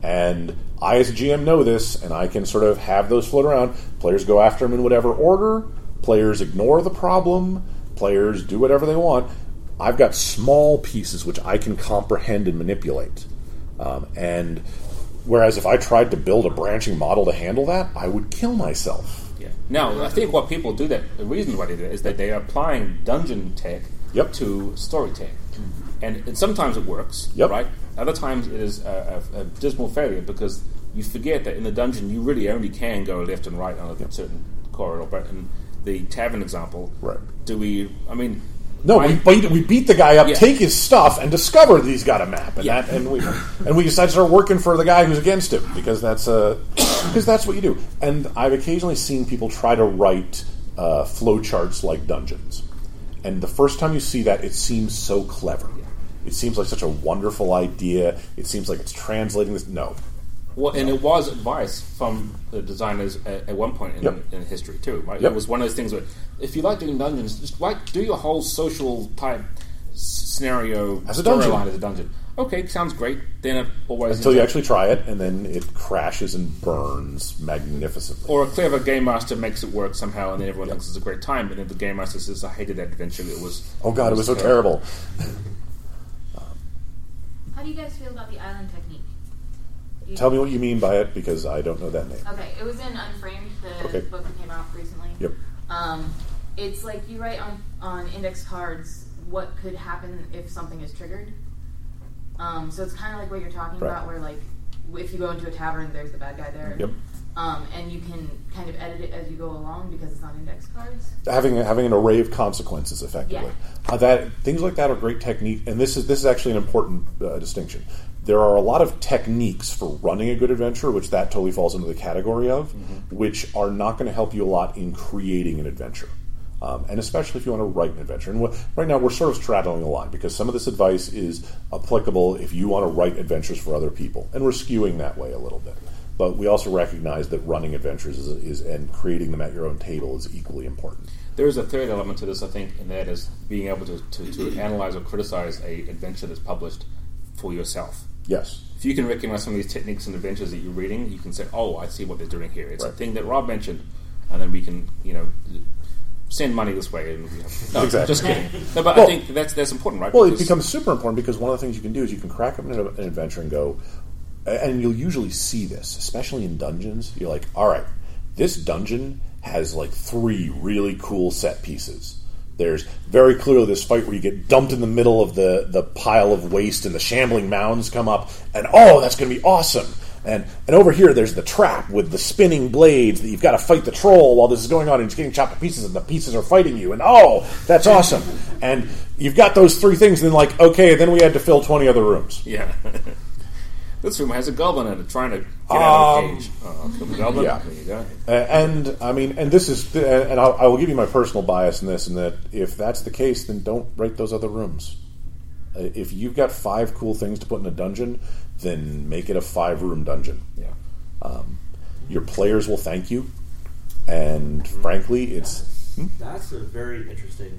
And I, as a GM, know this, and I can sort of have those float around. Players go after them in whatever order. Players ignore the problem. Players do whatever they want. I've got small pieces which I can comprehend and manipulate. Um, and whereas if I tried to build a branching model to handle that, I would kill myself. yeah. Now I think what people do that the reason why they do that is that they are applying dungeon tech Yep. to story tech, mm-hmm. and, and sometimes it works, Yep. right? Other times it is a, a, a dismal failure because you forget that in the dungeon you really only can go left and right on a certain corridor. But in the tavern example, Right. Do we? I mean, No, we beat, we beat the guy up, Yeah. take his stuff, and discover that he's got a map, and Yeah. that, and we and we decide to start working for the guy who's against him because that's uh, because that's what you do. And I've occasionally seen people try to write uh, flowcharts like dungeons, and the first time you see that, it seems so clever. It seems like such a wonderful idea. It seems like it's translating this. No, Well, and it was advice from the designers at, at one point in, Yep. in history too. Right? Yep. It was one of those things where, if you like doing dungeons, just like do your whole social type scenario As a dungeon. storyline as a dungeon. Okay, sounds great. Then it always until you ends actually try it, and then it crashes and burns magnificently. or a clever game master makes it work somehow, and then everyone thinks it's a great time. And then the game master says, "I hated that adventure. It was oh god, it was so terrible. How do you guys feel about the island technique? Tell me what you mean by it because I don't know that name. Okay, it was in Unframed, the Okay. book that came out recently. Yep. Um, it's like you write on on index cards what could happen if something is triggered. Um, so it's kind of like what you're talking Right. about, where like if you go into a tavern, there's the bad guy there. Yep. Um, and you can kind of edit it as you go along because it's on index cards. having having an array of consequences effectively. Uh, that things like that are great technique, and this is this is actually an important uh, distinction. There are a lot of techniques for running a good adventure, which that totally falls into the category of, which are not going to help you a lot in creating an adventure. Um, and especially if you want to write an adventure. And wh- right now, we're sort of straddling the line because some of this advice is applicable if you want to write adventures for other people, and we're skewing that way a little bit. But we also recognize that running adventures is, is and creating them at your own table is equally important. There is a third element to this, I think, and that is being able to, to, to analyze or criticize a adventure that's published for yourself. Yes. If you can recognize some of these techniques and adventures that you're reading, you can say, "Oh, I see what they're doing here. It's a thing that Rob mentioned," and then we can, you know, send money this way. And we have, no, Exactly. just kidding. No, but Well- I think that's that's important, right? Well, it becomes super important because one of the things you can do is you can crack open an, an adventure and go, and you'll usually see this, especially in dungeons. You're like, all right, this dungeon has like three really cool set pieces. There's very clearly this fight where you get dumped in the middle of the, the pile of waste and the shambling mounds come up, and oh, that's going to be awesome. And, and over here, there's the trap with the spinning blades that you've got to fight the troll while this is going on, and it's getting chopped to pieces, and the pieces are fighting you. And oh, that's awesome! And you've got those three things, and then like, okay, then we had to fill twenty other rooms. yeah. this room has a goblin in it trying to get out of Um, the cage. Oh, the goblin. yeah. There you go. Uh, and I mean, and this is, and I'll, I will give you my personal bias in this, in that if that's the case, then don't write those other rooms. Uh, If you've got five cool things to put in a dungeon, then make it a five room dungeon. Yeah. Um, your players will thank you, and frankly, it's hmm? That's a very interesting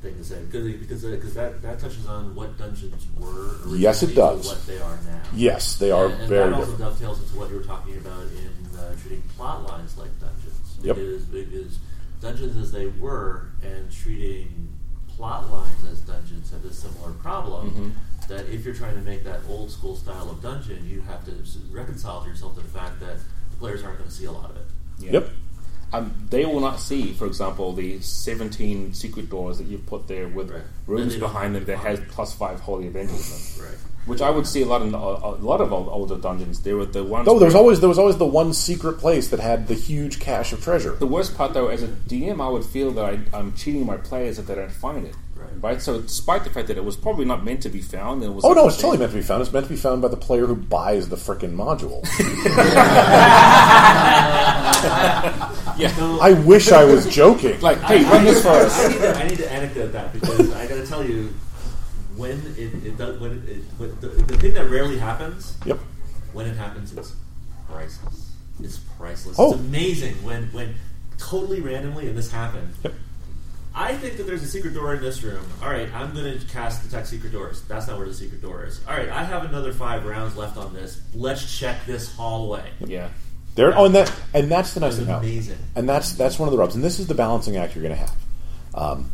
thing to say because because because that, that touches on what dungeons were. Yes, it does. What they are now. yes, they are and, and very that also different. dovetails into what you were talking about in uh, treating plot lines like dungeons. Yep. Because, because dungeons as they were and treating plot lines as dungeons have a similar problem. Mm-hmm. That if you're trying to make that old school style of dungeon, you have to reconcile yourself to the fact that the players aren't going to see a lot of it. Yeah. Yep. Um, they will not see, for example, the 17 secret doors that you've put there with Right. rooms And they don't behind them that find- has plus five holy events in them. Right. Which I would see a lot in a, a lot of old, older dungeons. There were the ones. Oh, there was always there was always the one secret place that had the huge cache of treasure. The worst part, though, as a DM, I would feel that I, I'm cheating my players if they don't find it. Right. So, despite the fact that it was probably not meant to be found, it was. Oh like no, it's totally meant to be found. It's meant to be found by the player who buys the frickin' module. Yeah. I wish I was joking. Like, hey, run this for I need, to, I need to anecdote that because I got to tell you, when it, it does, when it, it when the, the thing that rarely happens, Yep. when it happens, it's priceless. It's priceless. Oh. It's amazing when when totally randomly, and this happened. Yep. I think that there's a secret door in this room. All right, I'm going to cast detect secret doors. That's not where the secret door is. All right, I have another five rounds left on this. Let's check this hallway. Yeah. Oh, and that, and that's the nice thing. about. And that's that's one of the rubs. And this is the balancing act you're going to have. Um,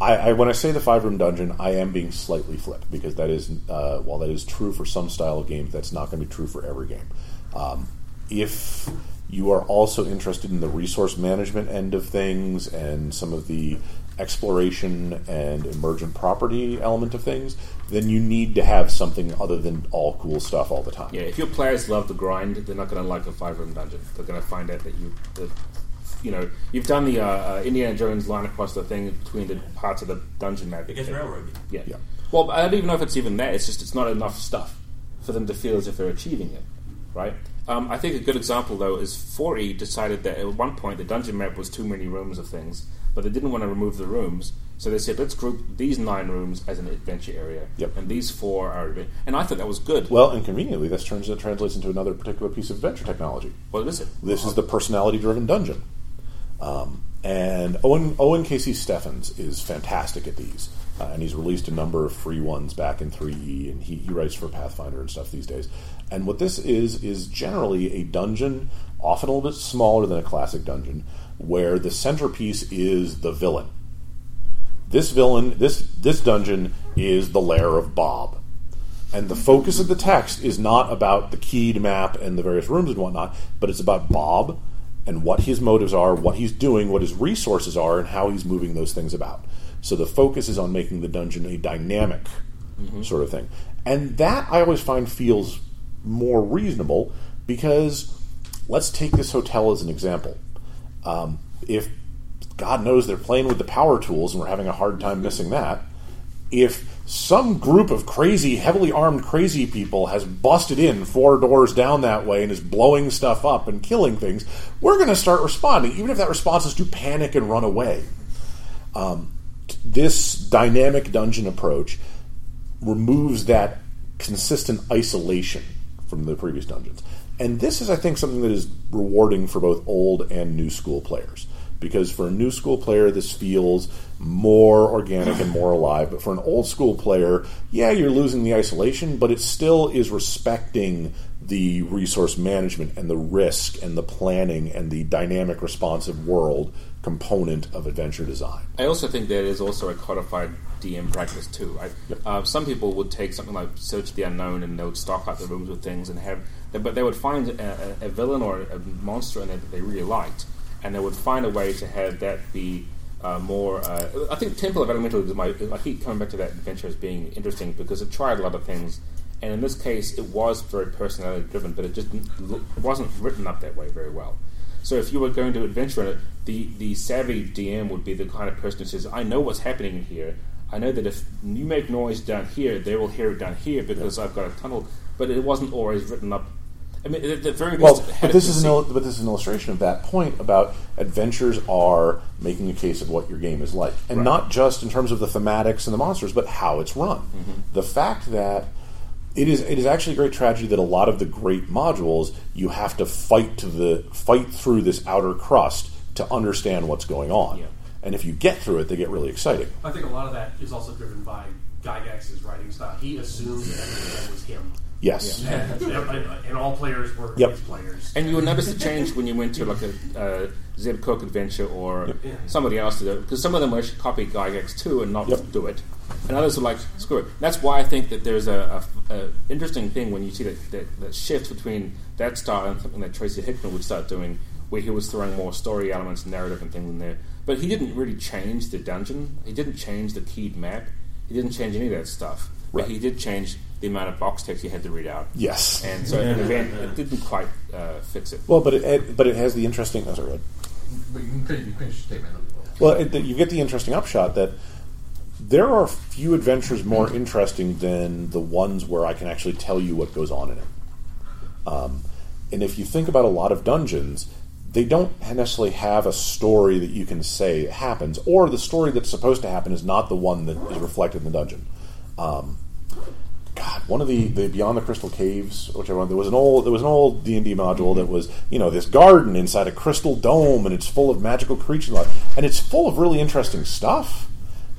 I, I, when I say the five room dungeon, I am being slightly flipped because that is, uh, while that is true for some style of games, that's not going to be true for every game. Um, if you are also interested in the resource management end of things and some of the exploration and emergent property element of things, then you need to have something other than all cool stuff all the time. Yeah, if your players love the grind, they're not going to like a five room dungeon. They're going to find out that you, the, you know, you've done the uh, uh, Indiana Jones line across the thing between the parts of the dungeon map. It gets railroaded. Yeah. Yeah. Well, I don't even know if it's even that. It's just it's not enough stuff for them to feel as if they're achieving it, right? Um, I think a good example though is 4E decided that at one point the dungeon map was too many rooms of things, but they didn't want to remove the rooms, so they said let's group these nine rooms as an adventure area, Yep. and these four are. And I thought that was good. Well, and conveniently, this turns that translates into another particular piece of adventure technology. What is it? This is the personality-driven dungeon, um, and Owen Owen K.C. Stephens is fantastic at these, uh, and he's released a number of free ones back in 3E, and he, he writes for Pathfinder and stuff these days. And what this is is generally a dungeon, often a little bit smaller than a classic dungeon, where the centerpiece is the villain. This villain, this this dungeon is the lair of Bob. And the focus of the text is not about the keyed map and the various rooms and whatnot, but it's about Bob and what his motives are, what he's doing, what his resources are, and how he's moving those things about. So the focus is on making the dungeon a dynamic mm-hmm. sort of thing. And that I always find feels more reasonable because let's take this hotel as an example. Um, if God knows they're playing with the power tools and we're having a hard time missing that, if some group of crazy, heavily armed crazy people has busted in four doors down that way and is blowing stuff up and killing things, we're going to start responding, even if that response is to panic and run away. Um, this dynamic dungeon approach removes that consistent isolation from the previous dungeons. And this is, I think, something that is rewarding for both old and new school players. Because for a new school player, this feels more organic and more alive. But for an old school player, yeah, you're losing the isolation, but it still is respecting the resource management and the risk and the planning and the dynamic responsive world component of adventure design. I also think there is also a codified DM practice too. Right? Uh, some people would take something like Search the Unknown and they would stock up the rooms with things and have, but they would find a, a, villain or a monster in it that they really liked, and they would find a way to have that be uh, more. Uh, I think Temple of Elemental is my. I keep coming back to that adventure as being interesting because it tried a lot of things, and in this case, it was very personality driven, but it just l- wasn't written up that way very well. So if you were going to adventure in it, the, the savvy DM would be the kind of person who says, I know what's happening in here. I know that if you make noise down here, they will hear it down here because I've got a tunnel. But it wasn't always written up. I mean, at the very least, Well, but this is an il- but this is an illustration of that point about adventures are making a case of what your game is like, and Right. not just in terms of the thematics and the monsters, but how it's run. Mm-hmm. The fact that it is it is actually a great tragedy that a lot of the great modules you have to fight to the fight through this outer crust to understand what's going on. Yeah. And if you get through it, they get really exciting. I think a lot of that is also driven by Gygax's writing style. He assumed that everything was him. Yes. And, and- and all players were Yep. his players. And you will notice the change when you went to like a uh, Zeb Cook adventure or Yeah. somebody else to do it. Because some of them will actually copy Gygax too and not Yep. do it. And others are like, screw it. That's why I think that there's a, a, a interesting thing when you see that, that, that shift between that style and something that Tracy Hickman would start doing, where he was throwing more story elements, narrative, and things in there. But he didn't really change the dungeon. He didn't change the keyed map. He didn't change any of that stuff. But he did change the amount of box text you had to read out. Yes. And so in the event, it didn't quite uh, fix it. Well, but it, it but it has the interesting. Oh, sorry, go ahead. But you can finish, finish your statement. Well, it, you get the interesting upshot that there are few adventures more interesting than the ones where I can actually tell you what goes on in it. Um, and if you think about a lot of dungeons, they don't necessarily have a story that you can say happens, or the story that's supposed to happen is not the one that is reflected in the dungeon. Um, God, one of the, the Beyond the Crystal Caves, whichever one, there was an old there was an old D and D module that was you know this garden inside a crystal dome, and it's full of magical creatures, and all that. and it's full of really interesting stuff.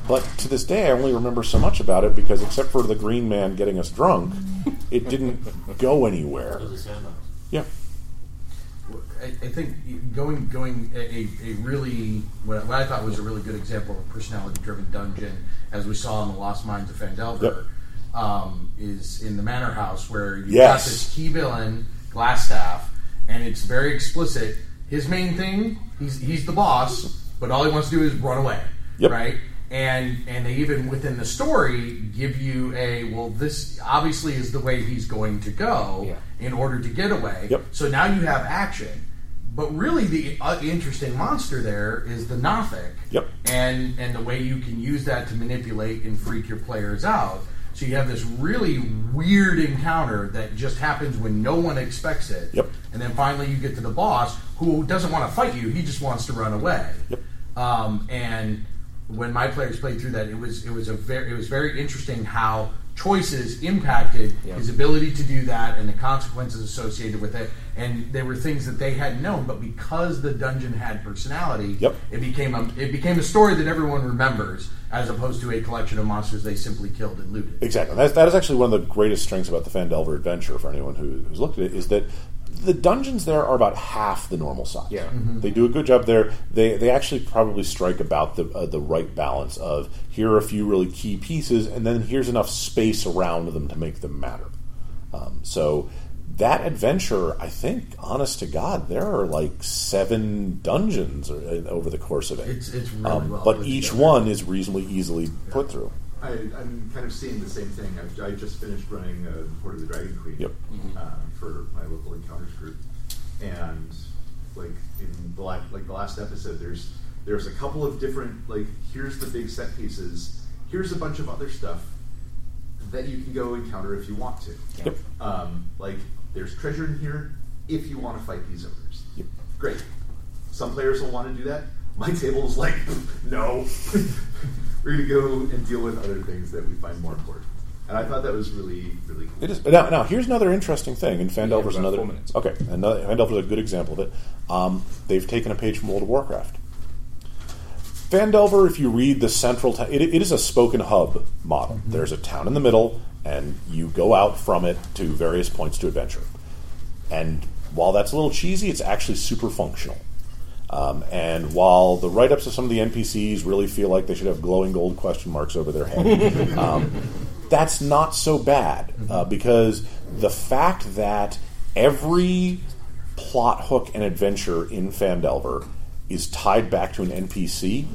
But to this day, I only remember so much about it because, except for the Green Man getting us drunk, it didn't go anywhere. It was a sandbox. Yeah, I, I think going going a, a a really what, what I thought was a really good example of a personality driven dungeon, as we saw in the Lost Mines of Phandelver, Yep. Um, is in the Manor House where you Yes. got this key villain Glasstaff, and it's very explicit. His main thing, he's he's the boss, but all he wants to do is run away, Yep. right? And and they even within the story give you a well, this obviously is the way he's going to go Yeah. in order to get away. Yep. So now you have action. But really, the uh, interesting monster there is the Nothic. Yep. And and the way you can use that to manipulate and freak your players out. So you have this really weird encounter that just happens when no one expects it. Yep. And then finally, you get to the boss who doesn't want to fight you; he just wants to run away. Yep. Um, and when my players played through that, it was it was a very it was very interesting how choices impacted Yeah. his ability to do that and the consequences associated with it. And there were things that they hadn't known, but because the dungeon had personality, Yep. it became a it became a story that everyone remembers, as opposed to a collection of monsters they simply killed and looted. Exactly. That's, that is actually one of the greatest strengths about the Phandelver adventure for anyone who, who's looked at it is that the dungeons there are about half the normal size. Yeah. They do a good job there. They they actually probably strike about the uh, the right balance of here are a few really key pieces, and then here's enough space around them to make them matter. Um, so that adventure, I think, honest to God, there are like seven dungeons or- uh, over the course of it. It's- it's really Um, well but each together. one is reasonably easily put through. I, I'm kind of seeing the same thing. I've, I just finished running uh, Hoard of the Dragon Queen Yep. uh, for my local encounters group, and like in the la- like the last episode, there's there's a couple of different like here's the big set pieces, here's a bunch of other stuff that you can go encounter if you want to. Yep. Um, like there's treasure in here if you want to fight these ogres. Yep. Great. Some players will want to do that. My table is like, no. We're going to go and deal with other things that we find more important. And I thought that was really, really cool. It is. Now, now here's another interesting thing, and Yeah, Phandelver's about another. four minutes. Okay, another, Phandelver's a good example of it. Um, they've taken a page from World of Warcraft. Phandelver, if you read the central, ta- it, it is a spoken hub model. There's a town in the middle, and you go out from it to various points to adventure. And while that's a little cheesy, it's actually super functional. Um, and while the write-ups of some of the NPCs really feel like they should have glowing gold question marks over their head, um, that's not so bad uh, because the fact that every plot hook and adventure in Phandelver is tied back to an NPC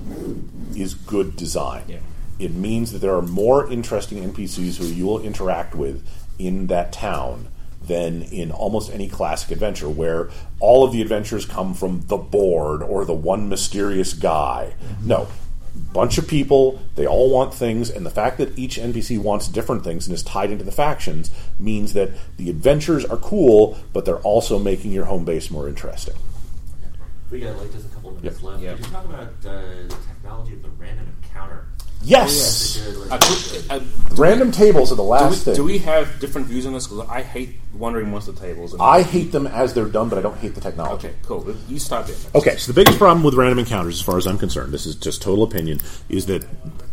is good design. Yeah. It means that there are more interesting NPCs who you will interact with in that town than in almost any classic adventure, where all of the adventures come from the board or the one mysterious guy. No. Bunch of people, they all want things, and the fact that each NPC wants different things and is tied into the factions means that the adventures are cool, but they're also making your home base more interesting. We got like just a couple minutes Yep. left. Yep. Could you talk about uh, the technology of the random encounter? Yes! Oh, yeah, I could- I- Random tables are the do, last we, thing. do we have different views on this? Because I hate wondering wandering monster tables. And I hate them as they're done, but I don't hate the technology. Okay, cool. You start there. Okay, so the biggest problem with random encounters, as far as I'm concerned, this is just total opinion, is that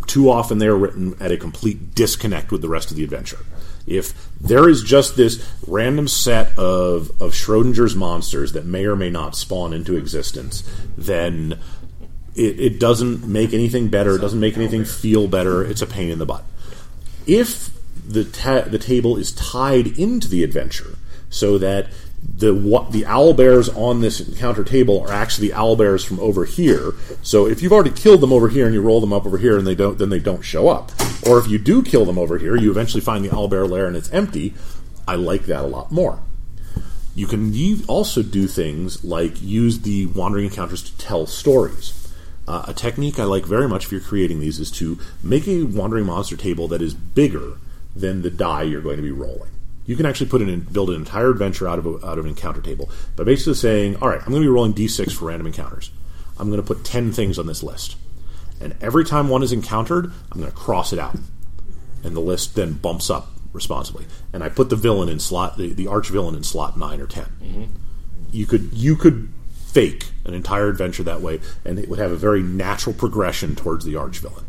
too often they are written at a complete disconnect with the rest of the adventure. If there is just this random set of, of Schrodinger's monsters that may or may not spawn into existence, then it, it doesn't make anything better. It doesn't make anything feel better. It's a pain in the butt. If the ta- the table is tied into the adventure, so that the what the owl bears on this encounter table are actually the owl bears from over here. So if you've already killed them over here and you roll them up over here and they don't, then they don't show up. Or if you do kill them over here, you eventually find the owl bear lair and it's empty. I like that a lot more. You can also do things like use the wandering encounters to tell stories. Uh, a technique I like very much if you're creating these is to make a wandering monster table that is bigger than the die you're going to be rolling. You can actually put in build an entire adventure out of a, out of an encounter table by basically saying, "All right, I'm going to be rolling d6 for random encounters. I'm going to put 10 things on this list, and every time one is encountered, I'm going to cross it out, and the list then bumps up responsibly. And I put the villain in slot, the, the arch villain in slot nine or 10 you could you could fake an entire adventure that way, and it would have a very natural progression towards the arch villain.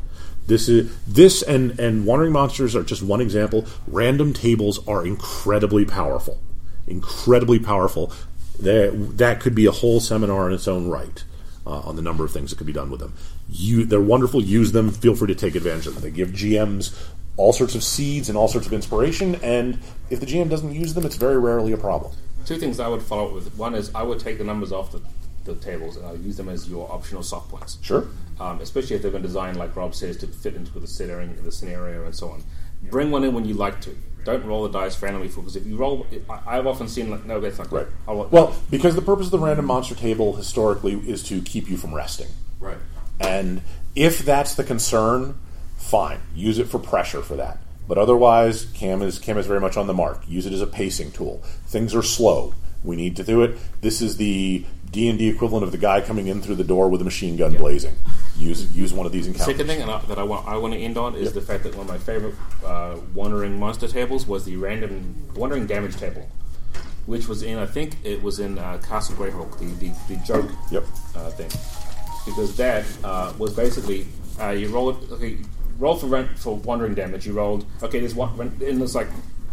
This is this and and wandering monsters are just one example. Random tables are incredibly powerful, incredibly powerful. That that could be a whole seminar in its own right uh, on the number of things that could be done with them. You, they're wonderful. Use them. Feel free to take advantage of them. They give GMs all sorts of seeds and all sorts of inspiration. And if the GM doesn't use them, it's very rarely a problem. Two things I would follow up with. One is I would take the numbers off the, the tables and I would use them as your optional soft points. Sure. Um, especially if they've been designed, like Rob says, to fit into the scenario, the scenario and so on. Bring one in when you like to. Don't roll the dice randomly for because if you roll, I, I've often seen like no, that's not Right. I'll- Well, because the purpose of the random monster table historically is to keep you from resting. Right. And if that's the concern, fine. Use it for pressure for that. But otherwise, Cam is Cam is very much on the mark. Use it as a pacing tool. Things are slow. We need to do it. This is the D and D equivalent of the guy coming in through the door with a machine gun blazing. Use use one of these encounters. Second thing and I, that I want, I want to end on is the fact that one of my favorite uh, wandering monster tables was the random wandering damage table, which was in I think it was in uh, Castle Greyhawk, the the, the joke Yep. uh, thing, because that uh, was basically uh, you rolled okay roll for ran- for wandering damage. You rolled okay. There's one and there's like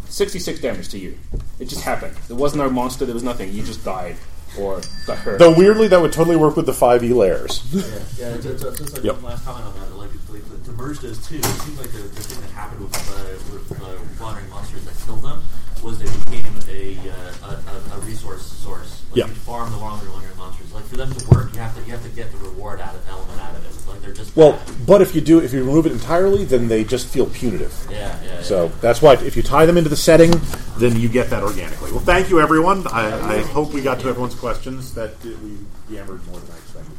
sixty six damage to you. It just happened. There was no monster. There was nothing. You just died or got hurt. Though weirdly, that would totally work with the five E layers. Yeah, yeah. Just, just, just like Yep. one last comment on that. Like, like the, the merge does too. It seems like the, the thing that happened with the with the wandering monsters that killed them was they became a, uh, a, a, resource source. Like Yeah. you farm the longer and longer monsters. Like for them to work, you have to you have to get the reward out of element out of it. Like they're just Well, bad. but if you do, if you remove it entirely, then they just feel punitive. Yeah, yeah, So yeah. that's why if you tie them into the setting, then you get that organically. Well, thank you, everyone. I, I hope we got to everyone's questions. That we yammered more than I expected.